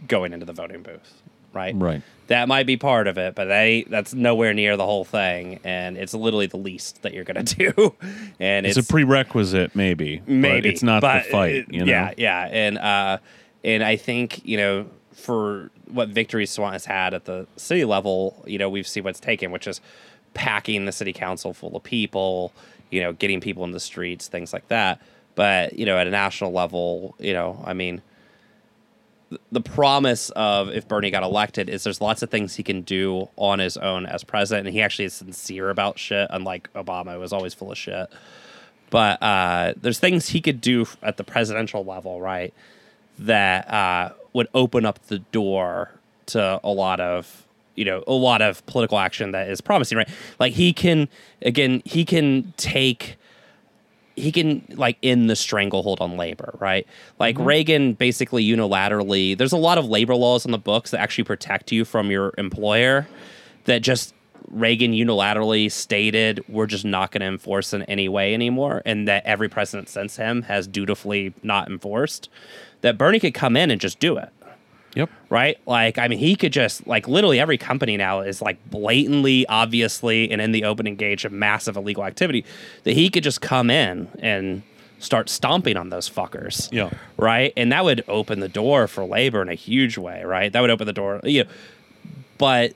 going into the voting booth, right? Right. That might be part of it, but that ain't, that's nowhere near the whole thing, and it's literally the least that you're going <laughs> to do. And It's, it's, a prerequisite, maybe. but maybe it's not the fight, it- you know? yeah yeah and uh and i think you know for what victory Sawant has had at the city level you know we've seen what's taken which is packing the city council full of people you know getting people in the streets things like that but you know at a national level you know i mean the promise of if Bernie got elected is there's lots of things he can do on his own as president, and he actually is sincere about shit, unlike Obama, who was always full of shit but uh, there's things he could do at the presidential level, right? That uh, would open up the door to a lot of you know a lot of political action that is promising, right? Like he can again, he can take he can like end the stranglehold on labor, right? Like mm-hmm. Reagan basically unilaterally. There's a lot of labor laws on the books that actually protect you from your employer. That just Reagan unilaterally stated we're just not going to enforce in any way anymore, and that every president since him has dutifully not enforced. That Bernie could come in and just do it Yep. right? Like, I mean, he could just like literally every company now is like blatantly, obviously, and in the open engaged in massive illegal activity that he could just come in and start stomping on those fuckers. Yeah. Right. And that would open the door for labor in a huge way, right? That would open the door. You know, but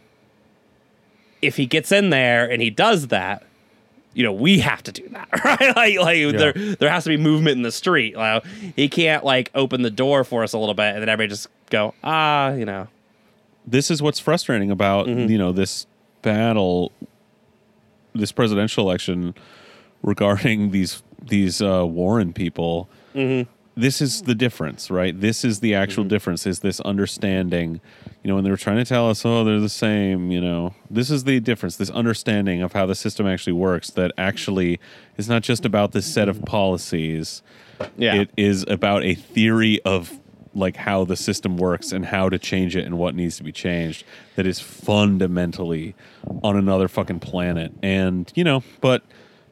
if he gets in there and he does that, you know, we have to do that, <laughs> right? Like, like there, there has to be movement in the street. Like, he can't like open the door for us a little bit and then everybody just go, ah, you know, this is what's frustrating about Mm-hmm. you know this battle this presidential election regarding these these uh, Warren people Mm-hmm. This is the difference right? This is the actual mm-hmm. difference is this understanding you know when they were trying to tell us oh they're the same you know this is the difference this understanding of how the system actually works that actually is not just about this set of policies. Yeah, it is about a theory of like how the system works and how to change it and what needs to be changed that is fundamentally on another fucking planet. And you know but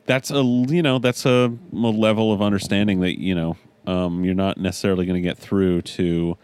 that's a you know that's a, a level of understanding that you know um, you're not necessarily going to get through to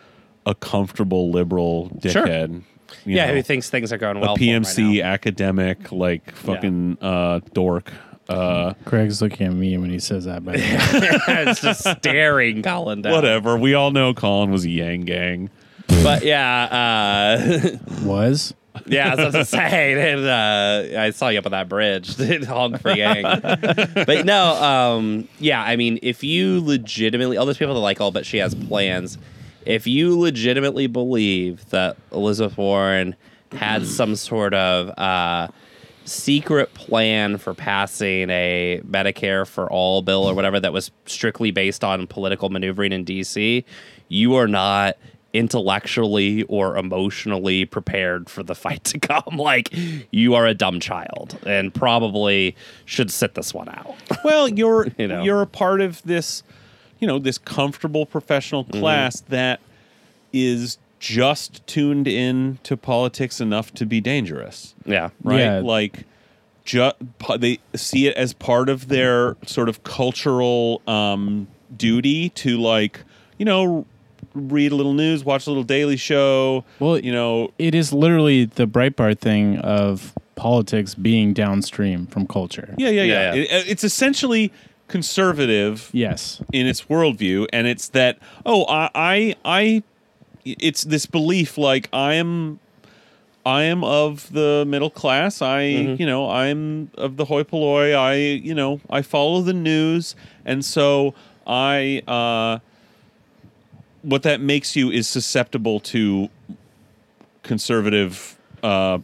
a comfortable liberal dickhead you yeah, know, who thinks things are going a well? for him right PMC now. academic like fucking uh, dork uh, Craig's looking at me when he says that. By the <laughs> it's just staring Colin down. whatever we all know Colin was a Yang Gang But yeah, uh, <laughs> was <laughs> yeah, I was about to say, <laughs> and, uh, I saw you up on that bridge, Hog for Yang. but no, um, yeah, I mean, if you legitimately, all those people that like, all but she has plans. If you legitimately believe that Elizabeth Warren had <clears throat> some sort of uh, secret plan for passing a Medicare for all bill or whatever that was strictly based on political maneuvering in DC, you are not intellectually or emotionally prepared for the fight to come. <laughs> Like you are a dumb child and probably should sit this one out. <laughs> Well, you're <laughs> You know. you're a part of this, you know, this comfortable professional Mm-hmm. class that is just tuned in to politics enough to be dangerous, yeah. right? Yeah. Like, ju- they see it as part of their sort of cultural um, duty to like, you know, read a little news, watch a little Daily Show. Well, you know, it is literally the Breitbart thing of politics being downstream from culture. yeah, yeah, yeah. Yeah, It- it's essentially conservative Yes. in its worldview, and it's that oh, I, I, I, it's this belief like I am, I am of the middle class. I, you know, I'm of the hoi polloi. I, you know, I follow the news, and so I, uh, what that makes you is susceptible to conservative, uh,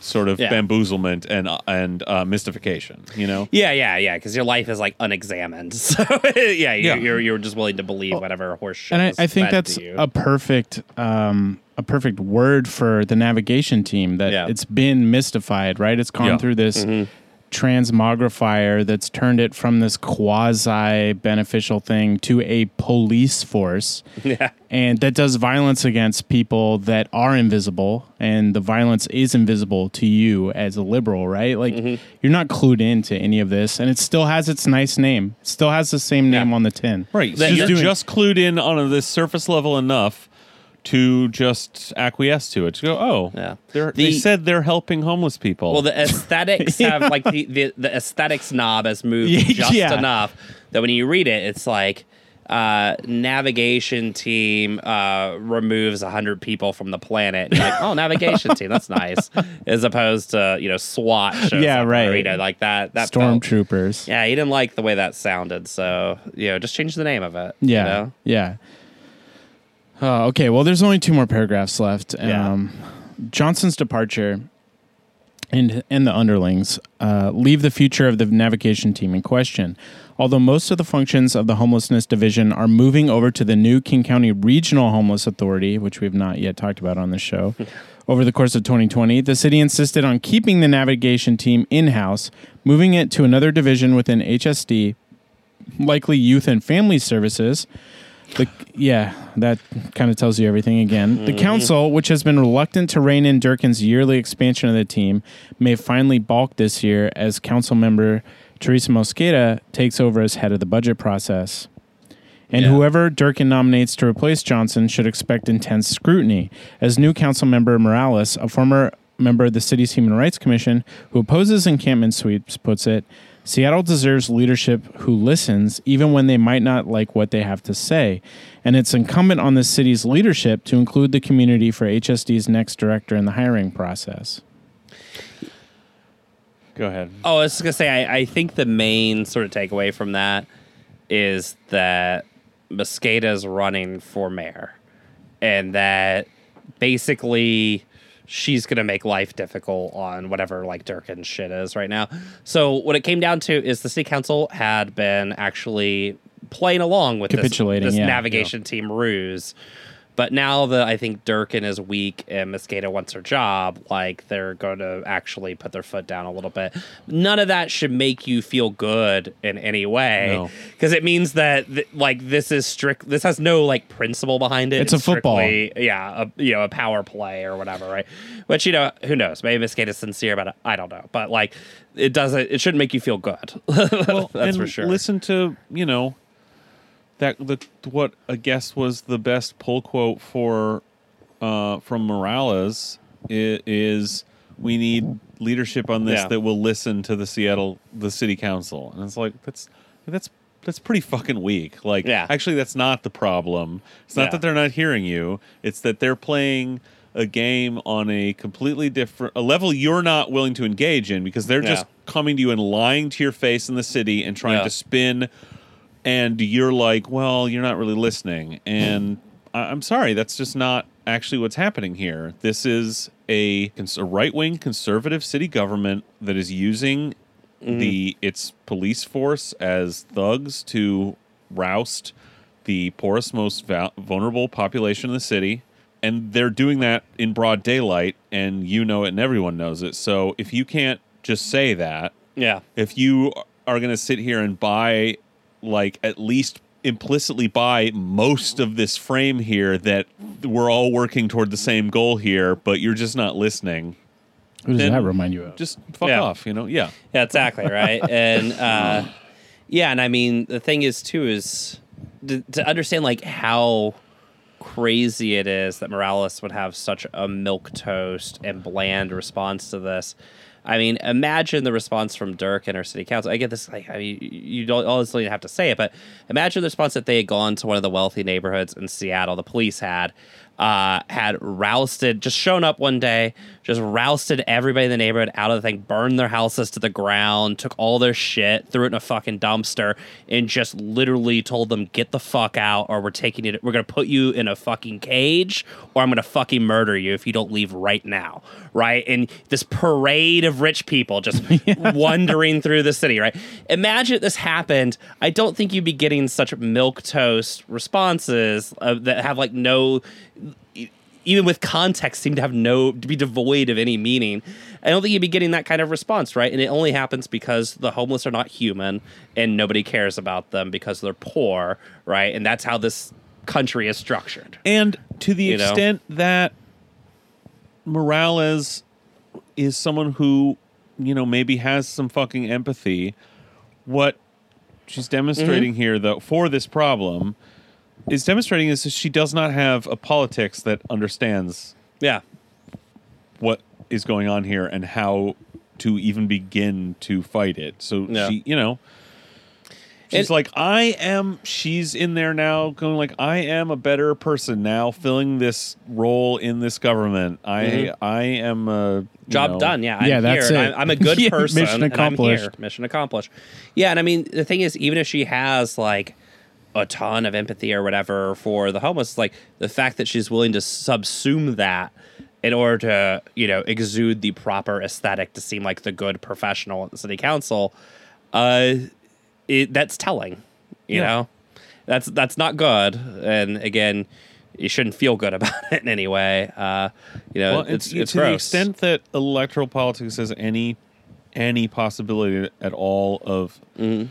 sort of Yeah. bamboozlement and and uh, mystification. You know. Yeah, yeah, yeah. Because your life is like unexamined, <laughs> so yeah, you, Yeah. you're you're just willing to believe whatever horse shit. and I, I think that's a perfect um, a perfect word for the navigation team that Yeah. it's been mystified right it's gone Yeah. through this Mm-hmm. Transmogrifier that's turned it from this quasi beneficial thing to a police force <laughs> yeah. and that does violence against people that are invisible and the violence is invisible to you as a liberal right like Mm-hmm. you're not clued into any of this and it still has its nice name it still has the same name Yeah. on the tin Right. That So you're you're doing- just clued in on this surface level enough to just acquiesce to it. To go, oh, Yeah. they're, they said they're helping homeless people. Well, the <laughs> aesthetics have like the, the the aesthetics knob has moved <laughs> just yeah. enough that when you read it, it's like uh, navigation team uh, removes hundred people from the planet. Like, <laughs> oh, navigation team, that's nice, as opposed to you know SWAT. Yeah, up, or, right. You know, like that. That stormtroopers Yeah, he didn't like the way that sounded, so you know, just change the name of it. Yeah. you know? Yeah. Uh, okay. Well, there's only two more paragraphs left. Yeah. Um, Johnson's departure and and the underlings uh, leave the future of the navigation team in question. Although most of the functions of the homelessness division are moving over to the new King County Regional Homeless Authority, which we've not yet talked about on the show, <laughs> over the course of 2020, the city insisted on keeping the navigation team in house, moving it to another division within HSD likely youth and family services. The, yeah, that kind of tells you everything again. The mm-hmm. council, which has been reluctant to rein in Durkan's yearly expansion of the team, may finally balk this year as council member Teresa Mosqueda takes over as head of the budget process. And Yeah. whoever Durkan nominates to replace Johnson should expect intense scrutiny, as new council member Morales, a former member of the city's Human Rights Commission who opposes encampment sweeps, puts it Seattle deserves leadership who listens even when they might not like what they have to say. And it's incumbent on the city's leadership to include the community for HSD's next director in the hiring process. Go ahead. Oh, I was just gonna say, I, I think the main sort of takeaway from that is that Mosqueda's running for mayor, and that basically she's gonna make life difficult on whatever like Durkan's shit is right now. So what it came down to is the city council had been actually playing along with this, Capitulating, this yeah. navigation team ruse. But now that I think Durkan is weak and Mosqueda wants her job, like they're going to actually put their foot down a little bit. None of that should make you feel good in any way, No. because it means that th- like this is strict. This has no like principle behind it. It's a football. yeah, a, you know, a power play or whatever, right? Which you know, who knows? Maybe Mosqueda's sincere about it. I don't know, but like it doesn't. It shouldn't make you feel good. <laughs> Well, That's and for sure. Listen to you know that the what I guess was the best pull quote for uh, from Morales is, is we need leadership on this Yeah. that will listen to the Seattle the city council, and it's like that's that's that's pretty fucking weak. Like, Yeah. actually, that's not the problem. It's not Yeah. that they're not hearing you. It's that they're playing a game on a completely different a level you're not willing to engage in because they're just coming to you and lying to your face in the city and trying Yeah. to spin and you're like well you're not really listening. And I- i'm sorry that's just not actually what's happening here. This is a, cons- a right-wing conservative city government that is using mm-hmm. the its police force as thugs to roust the poorest most val- vulnerable population in the city. And they're doing that in broad daylight and you know it and everyone knows it. So if you can't just say that yeah, if you are going to sit here and buy like at least implicitly buy most of this frame here that we're all working toward the same goal here but you're just not listening Who does Then that remind you of? just fuck Yeah. off you know yeah Yeah, exactly right. <laughs> and uh, yeah, and I mean the thing is too is to, to understand like how crazy it is that Morales would have such a milk toast and bland response to this. I mean, imagine the response from Durkan our city council. I get this, like, I mean, you don't honestly have to say it, but imagine the response that they had gone to one of the wealthy neighborhoods in Seattle, the police had, uh, had rousted, just shown up one day, just rousted everybody in the neighborhood out of the thing, burned their houses to the ground, took all their shit, threw it in a fucking dumpster, and just literally told them, get the fuck out, or we're taking it, we're gonna put you in a fucking cage, or I'm gonna fucking murder you if you don't leave right now, right? And this parade of rich people just <laughs> wandering through the city, right? Imagine this happened. I don't think you'd be getting such milk toast responses uh, that have like no even with context seem to have no to be devoid of any meaning i don't think you'd be getting that kind of response right and it only happens because the homeless are not human and nobody cares about them because they're poor right and that's how this country is structured and to the You know? extent that Morales is someone who, you know, maybe has some fucking empathy, what she's demonstrating Mm-hmm. here, though, for this problem is demonstrating is she does not have a politics that understands yeah what is going on here and how to even begin to fight it. So Yeah. she, you know, she's And- like, I am. She's in there now, going like, I am a better person now, filling this role in this government. I, Mhm. I am a job know- done yeah I'm Yeah, that's here, it. I'm, I'm a good <laughs> Yeah, person mission and I'm here. accomplished. mission accomplished yeah and i mean the thing is even if she has like a ton of empathy or whatever for the homeless like the fact that she's willing to subsume that in order to you know exude the proper aesthetic to seem like the good professional at the city council uh it, that's telling you Yeah. know that's that's not good and again you shouldn't feel good <laughs> about it in any way uh you know Well, it's and it's to gross the extent that electoral politics has any any possibility at all of Mm-hmm.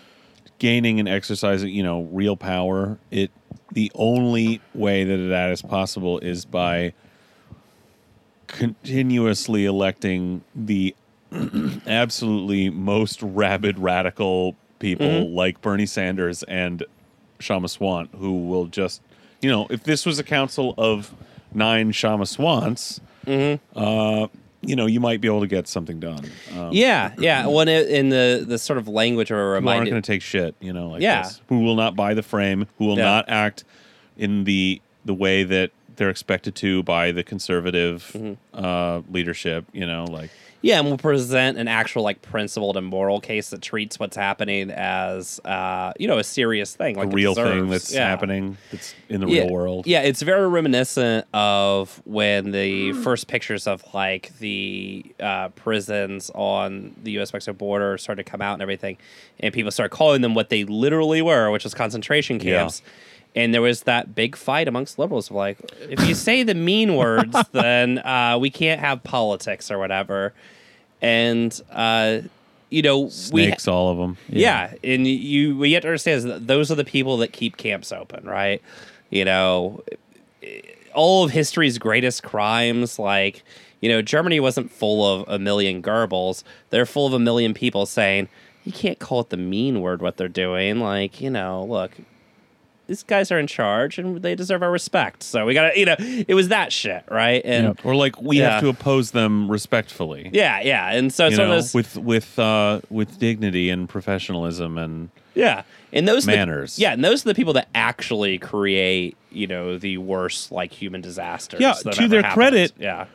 Gaining and exercising, you know, real power, it the only way that that is possible is by continuously electing the <clears throat> absolutely most rabid radical people Mm-hmm. like Bernie Sanders and Kshama Sawant, who will just, you know, if this was a council of nine Kshama Sawants, Mm-hmm. uh, you know, you might be able to get something done. Um, Yeah, yeah. <clears throat> When it, in the the sort of language of a who aren't going to take shit, you know, like Yeah. this. Who will not buy the frame, who will Yeah. not act in the the way that they're expected to by the conservative Mm-hmm. uh, leadership, you know, like Yeah, and we'll present an actual like principled and moral case that treats what's happening as uh, you know a serious thing, like a it real thing that's Yeah. happening that's in the yeah. real world. Yeah, it's very reminiscent of when the first pictures of like the uh, prisons on the U.S. Mexico border started to come out and everything, and people started calling them what they literally were, which was concentration Yeah. And there was that big fight amongst liberals of like, if you say the mean <laughs> words, then uh, we can't have politics or whatever. And uh, you know, we Snakes, all of them. yeah, and you we have to understand is that those are the people that keep camps open, right? You know, all of history's greatest crimes, like you know, Germany wasn't full of a million Goebbels; they're full of a million people saying you can't call it the mean word what they're doing. Like you know, look. These guys are in charge and they deserve our respect. So we gotta, you know, it was that shit, right? And Yep. Or like we Yeah. have to oppose them respectfully. yeah, yeah. And so it's You one know, those, with with uh, with dignity and professionalism and Yeah, and those are the- Manners. yeah, and those are the people that actually create, you know, the worst like human disasters. Yeah, to their credit- Yeah,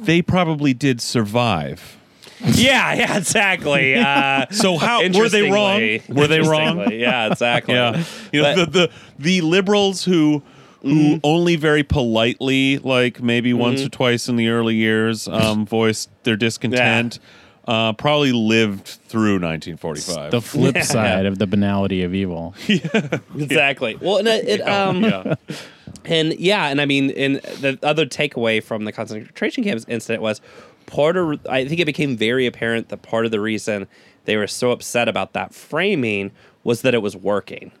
they probably did survive. <laughs> yeah, yeah, exactly. <laughs> Uh, So how were they wrong? Were they <laughs> wrong? Yeah, exactly. Yeah, you know But- the, the the liberals who who only very politely, like maybe once or twice in the early years, um, voiced their discontent. Uh, probably lived through 1945. The flip Yeah. side of the banality of evil. yeah. exactly. Well, and it, it, um, yeah. And yeah, and I mean, and the other takeaway from the concentration camps incident was part of. I think it became very apparent that part of the reason they were so upset about that framing was that it was working,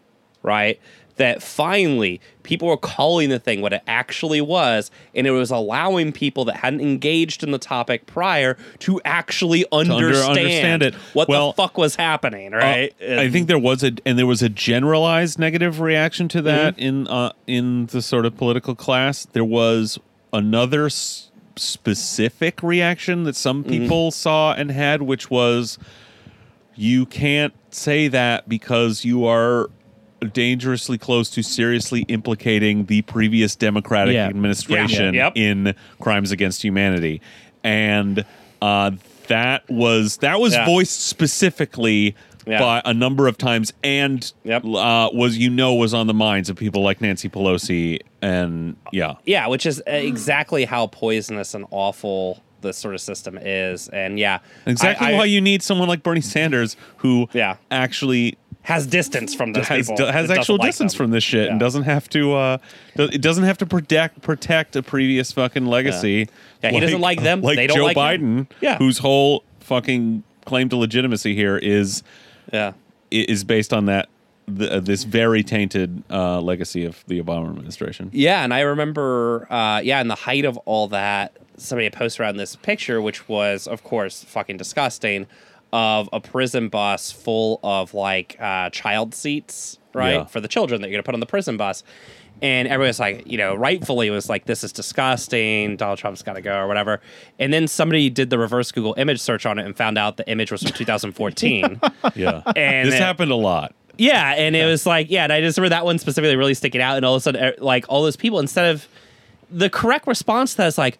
right? That finally people were calling the thing what it actually was, and it was allowing people that hadn't engaged in the topic prior to actually under- understand, understand it. what Well, the fuck was happening, Uh, right? I think there was a and there was a generalized negative reaction to that Mm-hmm. in uh, in the sort of political class. There was another s- specific reaction that some Mm-hmm. people saw and had, which was you can't say that because you are dangerously close to seriously implicating the previous democratic Yeah. administration Yeah. Yep. in crimes against humanity and uh, that was that was Yeah. voiced specifically Yeah. by a number of times and Yep. uh, was you know was on the minds of people like Nancy Pelosi and yeah Yeah, which is exactly how poisonous and awful this sort of system is. And yeah, exactly I- I- why you need someone like Bernie Sanders who Yeah. actually has distance from those has, people. has actual like distance them. from this shit and doesn't have to uh do- it doesn't have to protect protect a previous fucking legacy Yeah, he doesn't like them, like they don't Joe like Biden him. Yeah. whose whole fucking claim to legitimacy here is Yeah, is based on that the, uh, this very tainted uh, legacy of the Obama administration. yeah, and I remember, uh, yeah, in the height of all that, somebody had posted around this picture, which was, of course, fucking disgusting, of a prison bus full of like uh, child seats, right, Yeah. for the children that you're gonna put on the prison bus. And everybody's like, you know, rightfully was like, this is disgusting. Donald Trump's got to go or whatever. And then somebody did the reverse Google image search on it and found out the image was from <laughs> 2014. Yeah, And this it- happened a lot. Yeah, and it was like, yeah, and I just remember that one specifically really sticking out, and all of a sudden, er, like all those people, instead of the correct response to that is like,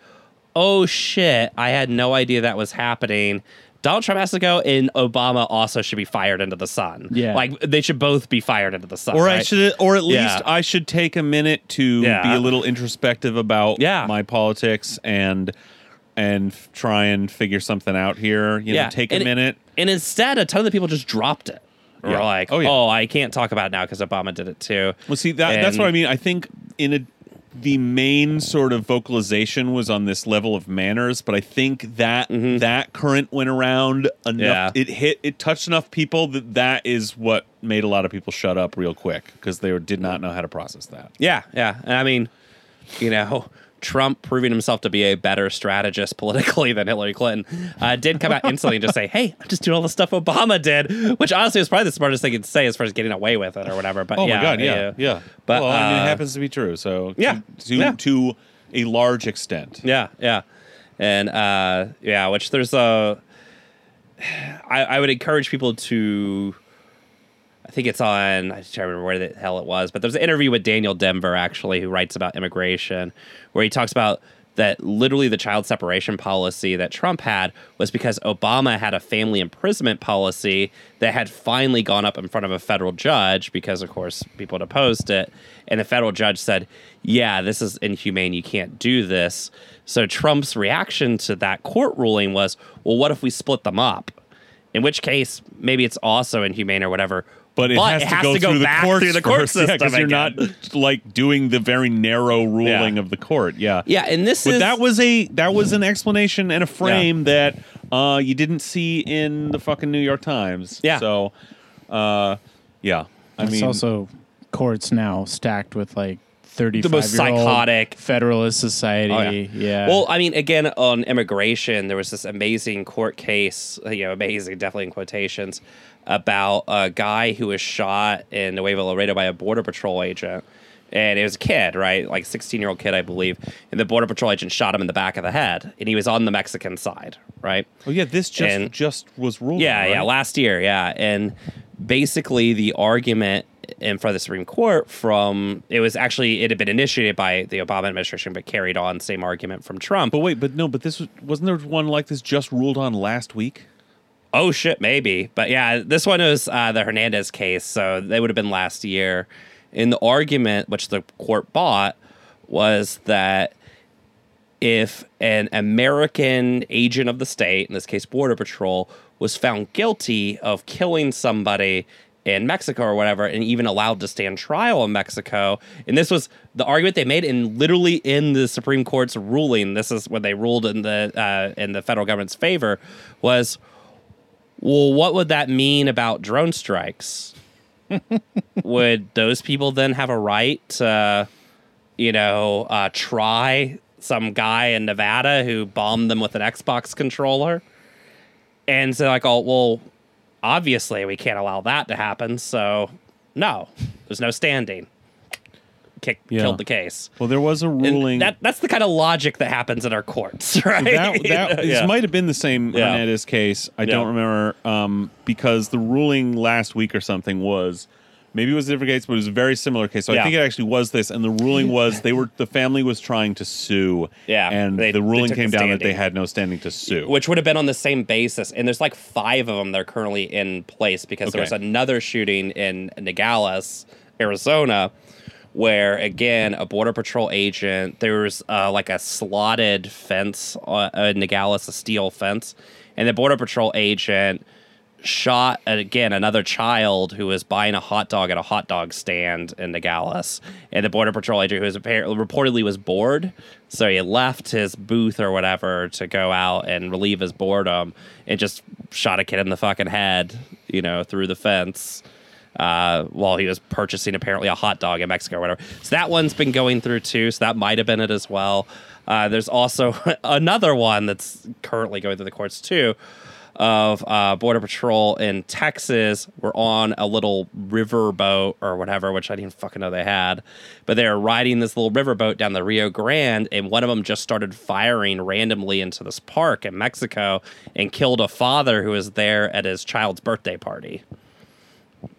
oh shit, I had no idea that was happening. Donald Trump has to go, and Obama also should be fired into the sun. Yeah. like they should both be fired into the sun. Or I should, or at least Yeah. I should take a minute to Yeah. be a little introspective about Yeah. my politics and and f- try and figure something out here. You know, take a and it- minute. and instead, a ton of the people just dropped it. Or Yeah. like, Oh, yeah. oh. I can't talk about it now because Obama did it too. Well, see that that's what I mean. I think in a the main sort of vocalization was on this level of manners, but I think that mm-hmm. that current went around enough. Yeah. It hit, it touched enough people that that is what made a lot of people shut up real quick because they did not know how to process that. Yeah, yeah. I mean, you know, Trump proving himself to be a better strategist politically than Hillary Clinton uh, did come out <laughs> instantly and just say, "Hey, I'm just doing all the stuff Obama did," which honestly was probably the smartest thing to say as far as getting away with it or whatever. But Oh yeah, my god, yeah, yeah. But well, I mean, uh, it happens to be true. So yeah, to to, yeah. to a large extent. Yeah, yeah, and uh, yeah, which there's a. <sighs> I, I would encourage people to. I think it's on. I can't remember where the hell it was, but there's an interview with Daniel Denvir actually, who writes about immigration, where he talks about that literally the child separation policy that Trump had was because Obama had a family imprisonment policy that had finally gone up in front of a federal judge because, of course, people had opposed it. And the federal judge said, Yeah, this is inhumane. You can't do this. So Trump's reaction to that court ruling was, Well, what if we split them up? In which case, maybe it's also inhumane or whatever. But it has, to, go through the back courts through the court first, system. because you're not like doing the very narrow ruling Yeah. of the court. Yeah, Yeah, and this But is that was a that was an explanation and a frame that uh, you didn't see in the fucking New York Times. Yeah. So, uh, yeah. I it's mean, also courts now stacked with like thirty The most five year old psychotic- Federalist Society. Oh, yeah. Well, I mean, again, on immigration, there was this amazing court case, you know, amazing, definitely in quotations, about a guy who was shot in Nuevo Laredo by a Border Patrol agent. And it was a kid, right? Like 16 year old kid, I believe. And the Border Patrol agent shot him in the back of the head. And he was on the Mexican side, right? oh yeah, this just and- just was ruled. Yeah, on, yeah, last year, yeah. And basically the argument in front of the Supreme Court from it was actually it had been initiated by the Obama administration but carried on same argument from Trump. But wait, but no, but this was wasn't there one like this just ruled on last week? Oh shit, maybe. But yeah, this one was uh, the Hernandez case, so they would have been last year. In the argument which the court bought was that if an American agent of the state, in this case Border Patrol, was found guilty of killing somebody in Mexico or whatever, and even allowed to stand trial in Mexico, and this was the argument they made, and literally in the Supreme Court's ruling, this is what they ruled in the uh, in the federal government's favor, was well, what would that mean about drone strikes? <laughs> would those people then have a right to, you know, uh, try some guy in Nevada who bombed them with an Xbox controller? And so, like, oh, well, obviously we can't allow that to happen. So, no, there's no standing. Kick, Yeah. Killed the case. Well, there was a And ruling that that's the kind of logic that happens in our courts, <laughs> right? that, that <laughs> this Yeah. might have been the same Yeah. Case. I Yeah. don't remember um, because the ruling last week or something was maybe it was a different case, but it was a very similar case. So I think it actually was this, and the ruling was they were the family was trying to sue. Yeah, and they- the ruling came down that they had no standing to sue. which would have been on the same basis. And there's like five of them that are currently in place because there was another shooting in Nogales, Arizona, where again a border patrol agent there was uh, like a slotted fence uh, in Nogales, a steel fence, and the border patrol agent shot uh, again another child who was buying a hot dog at a hot dog stand in Nogales, and the border patrol agent who was apparently reportedly was bored, so he left his booth or whatever to go out and relieve his boredom, and just shot a kid in the fucking head, you know, through the fence. Uh, while he was purchasing apparently a hot dog in Mexico or whatever. So that one's been going through too. So that might have been it as well. Uh, there's also <laughs> another one that's currently going through the courts too of uh, Border Patrol in Texas were on a little river boat or whatever, which I didn't fucking know they had. But they were riding this little river boat down the Rio Grande, and one of them just started firing randomly into this park in Mexico and killed a father who was there at his child's birthday party.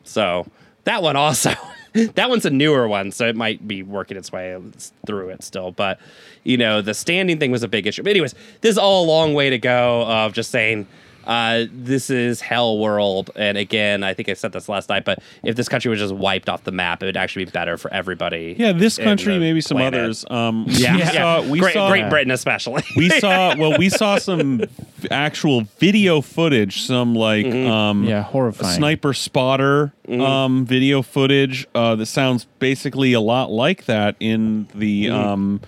So that one also, <laughs> that one's a newer one, so it might be working its way through it still. But you know, the standing thing was a big issue. But anyways, this is all a long way to go of just saying uh, this is hell world. And again, I think I said this last night, but if this country was just wiped off the map, it would actually be better for everybody. Yeah, this country, maybe some planet. others. Um, <laughs> Yeah, we yeah. saw, we Great, saw, Great Britain especially. <laughs> we saw <laughs> well we saw some actual video footage some like Mm-hmm. um Yeah, horrifying. sniper spotter Mm-hmm. um video footage uh that sounds basically a lot like that in the Mm-hmm. um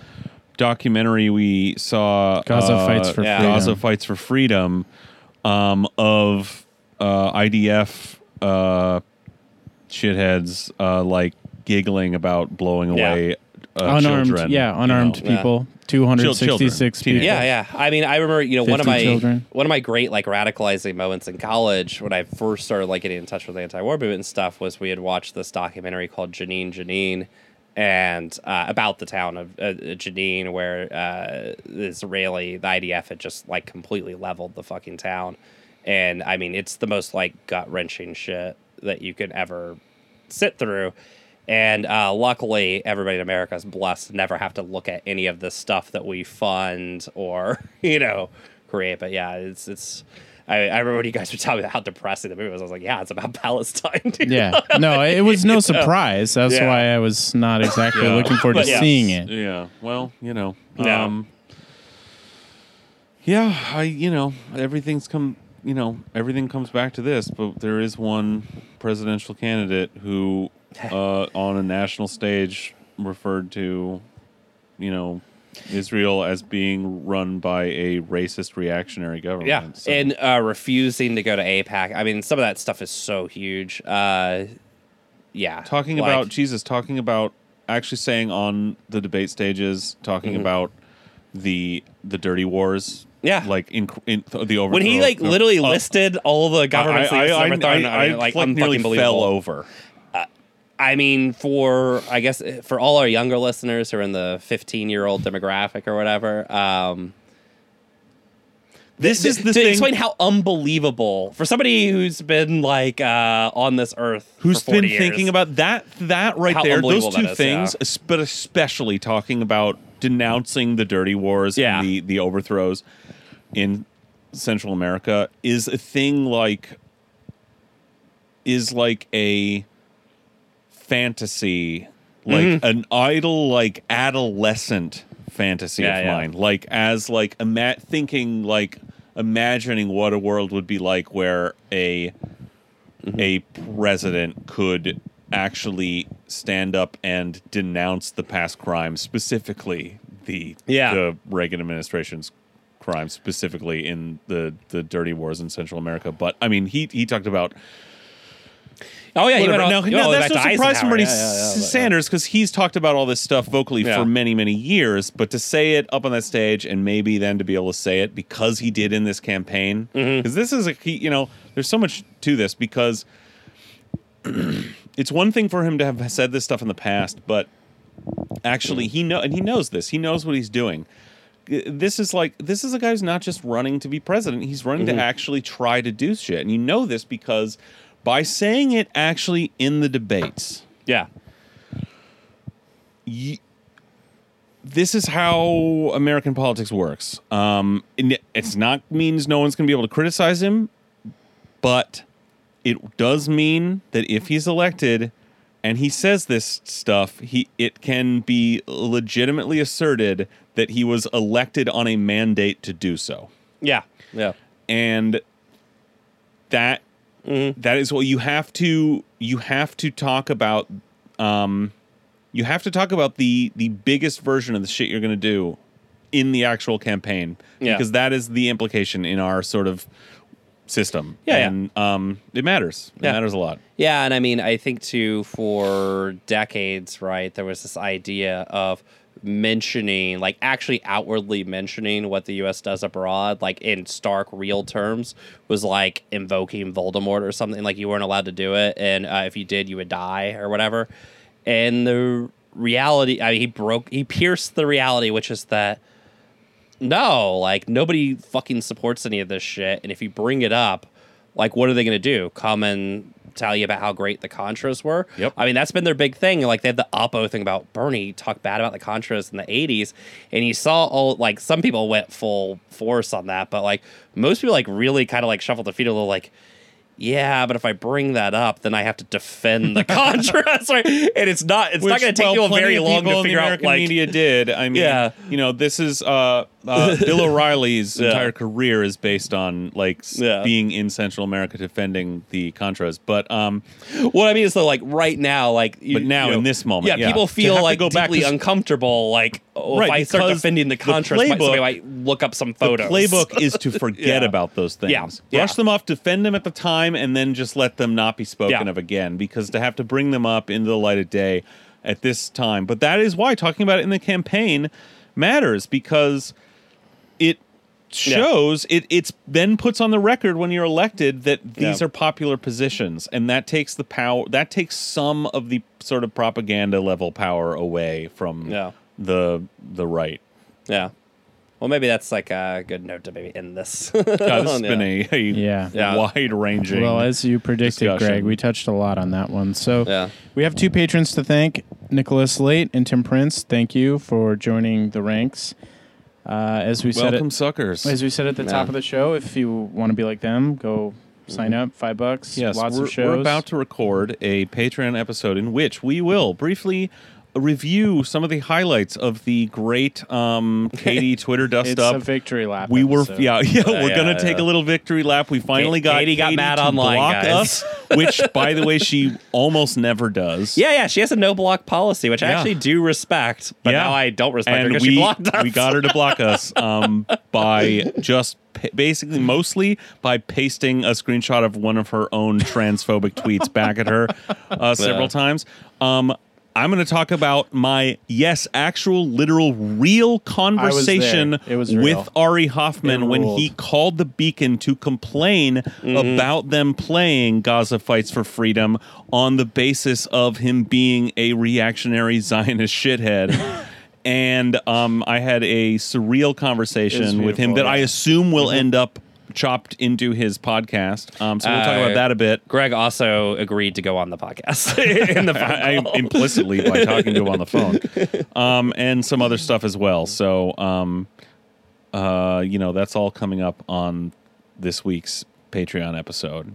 documentary we saw Gaza uh, Fights for Yeah. Freedom. Gaza fights for freedom um of uh IDF uh shitheads uh like giggling about blowing Yeah. away uh, unarmed, children, yeah, you know. people. Two hundred sixty-six children, people. Yeah, yeah. I mean, I remember, you know, one of my children. one of my great like radicalizing moments in college when I first started like getting in touch with the anti-war movement and stuff was we had watched this documentary called Jenin Jenin and uh, about the town of uh, where uh, the Israeli the IDF had just like completely leveled the fucking town. And I mean, it's the most like gut-wrenching shit that you could ever sit through. And uh, luckily, everybody in America is blessed to never have to look at any of the stuff that we fund or <laughs> you know create. But yeah, it's it's. I, I remember when you guys were telling me how depressing the movie was. I was like, yeah, it's about <laughs> Palestine. dude. Yeah. <laughs> No, it was no surprise. That's Yeah. why I was not exactly Yeah. looking forward to yeah. seeing it. Yeah. Well, you know. Yeah. Um, yeah, I you know, everything's come you know, everything comes back to this, but there is one presidential candidate who <laughs> uh, on a national stage referred to, you know, Israel as being run by a racist reactionary government. Yeah, So- and uh, refusing to go to AIPAC. I mean, some of that stuff is so huge. Uh, yeah, talking like- about Jesus, talking about actually saying on the debate stages, talking Mm-hmm. about the the dirty wars. Yeah. like in, in the overthrow. when he like literally uh, listed all the governments I, I, I, I, I, like like nearly fell over. I mean, for I guess for all our younger listeners who are in the 15 year old demographic or whatever, um, This to, is the to thing. explain how unbelievable for somebody who's been like uh, on this earth, Who's for 40 been years, thinking about that? That right there. Those two is, things, yeah. but especially talking about denouncing the dirty wars Yeah. and the the overthrows in Central America is a thing like is like a fantasy, like Mm-hmm. an idle, like adolescent fantasy Yeah, of yeah. mine. Like as like ima- thinking like imagining what a world would be like where a Mm-hmm. a president could actually stand up and denounce the past crimes, specifically the Yeah. the Reagan administration's crimes, specifically in the the dirty wars in Central America. But I mean, he he talked about Oh yeah, he went on, now oh, that's no surprise from Bernie Yeah, yeah, yeah, Sanders because he's talked about all this stuff vocally for many, many years. But to say it up on that stage and maybe then to be able to say it because he did in this campaign, Mm-hmm. because this is a key. You know, there's so much to this because <clears throat> it's one thing for him to have said this stuff in the past, but actually he know and he knows this. He knows what he's doing. This is like this is a guy who's not just running to be president. He's running Mm-hmm. to actually try to do shit, and you know this because by saying it actually in the debates, Yeah, this is how American politics works. Um, it's not means no one's going to be able to criticize him, but it does mean that if he's elected and he says this stuff, he it can be legitimately asserted that he was elected on a mandate to do so yeah, yeah. and that that is what you have to you have to talk about um you have to talk about the the biggest version of the shit you're going to do in the actual campaign Yeah. because that is the implication in our sort of system Yeah, yeah. and um it matters it Yeah. matters a lot Yeah, and I mean, I think too for decades, right? There was this idea of mentioning, like actually outwardly mentioning what the U.S. does abroad, like in stark real terms, was like invoking Voldemort or something. Like you weren't allowed to do it, and uh, if you did, you would die or whatever. And the reality, I mean, he broke, he pierced the reality, which is that no, like nobody fucking supports any of this shit. And if you bring it up, like what are they going to do? Come and tell you about how great the Contras were. Yep. I mean, that's been their big thing. Like they had the Oppo thing about Bernie talk bad about the Contras in the '80s, and you saw all like some people went full force on that, but like most people like really kind of like shuffled their feet a little like. Yeah, but if I bring that up, then I have to defend the <laughs> Contras, right? And it's not it's not going to take well, you a very long to figure out American like media did. I mean, Yeah. you know, this is uh, uh, Bill <laughs> O'Reilly's Yeah. entire career is based on like Yeah. being in Central America defending the Contras. But um, What I mean is, though, like right now, like, you- But now you know, in this moment, yeah, yeah. people feel like go back deeply to uncomfortable. Like, oh, if I start defending the the Contras, somebody playbook- might look up some photos. the playbook is to <laughs> forget about those things. Brush them off, defend them at the time, and then just let them not be spoken of again. Because to have to bring them up into the light of day at this time, but that is why talking about it in the campaign matters because it shows it it's then puts on the record when you're elected that these Yeah. are popular positions and that takes the power that takes some of the sort of propaganda level power away from Yeah. the the right yeah. Well, maybe that's like a good note to maybe end this. <laughs> God, this has Yeah. been a, a Yeah. Yeah. wide ranging Well, as you predicted, discussion. Greg, we touched a lot on that one. So Yeah. we have two patrons to thank Nicholas Late and Tim Prince. Thank you for joining the ranks. Uh, as we said, welcome suckers as we said at the Yeah. top of the show, if you want to be like them, go sign up. Five bucks. yes lots we're, of shows. we're about to record a patreon episode in which we will briefly review some of the highlights of the great um <laughs> katie twitter dust It's up a victory lap. we were episode. yeah <laughs> yeah we're yeah, gonna yeah. take a little victory lap we finally got Katie got mad to online, block guys. us <laughs> which by the way she almost never does Yeah, yeah, she has a no block policy, which I actually do respect, but now I don't respect her and because we, she blocked us. we got her to block us um, by just basically mostly by pasting a screenshot of one of her own transphobic tweets back at her uh, several Yeah. times. Um, I'm going to talk about my yes, actual, literal, real conversation was real. with Ari Hoffman It when ruled. he called the Beacon to complain about them playing Gaza Fights for Freedom on the basis of him being a reactionary <laughs> Zionist shithead. and um, I had a surreal conversation with him that I assume will end up chopped into his podcast. Um, so we'll talk about that a bit. Greg also agreed to go on the podcast <laughs> in the <laughs> I, I implicitly by <laughs> talking to him on the phone, um, and some other stuff as well. So, um, uh, you know, that's all coming up on this week's Patreon episode.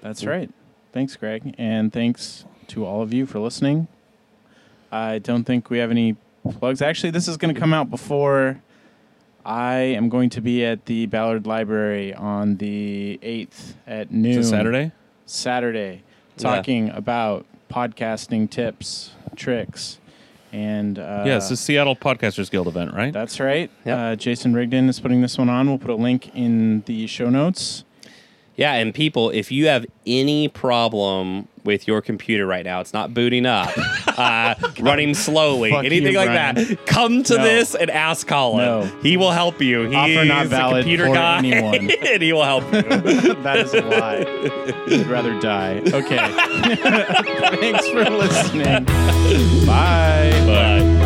That's right. Thanks, Greg, and thanks to all of you for listening. I don't think we have any plugs. Actually, this is going to come out before I am going to be at the Ballard Library on the 8th at noon. Is it Saturday? Saturday, Yeah. talking about podcasting tips, tricks, and uh, yeah, it's the Seattle Podcasters Guild event, right? that's right. Yep. Uh, Jason Rigdon is putting this one on. We'll put a link in the show notes. Yeah, and people, if you have any problem with your computer right now, it's not booting up, <laughs> uh, running slowly, Fuck anything you, like Brian. that, come to No. this and ask Colin. No. He will help you. He's Offer not a computer for guy, anyone. <laughs> and he will help you. <laughs> that is a lie. I'd rather die. Okay. Thanks for listening. Bye. Bye.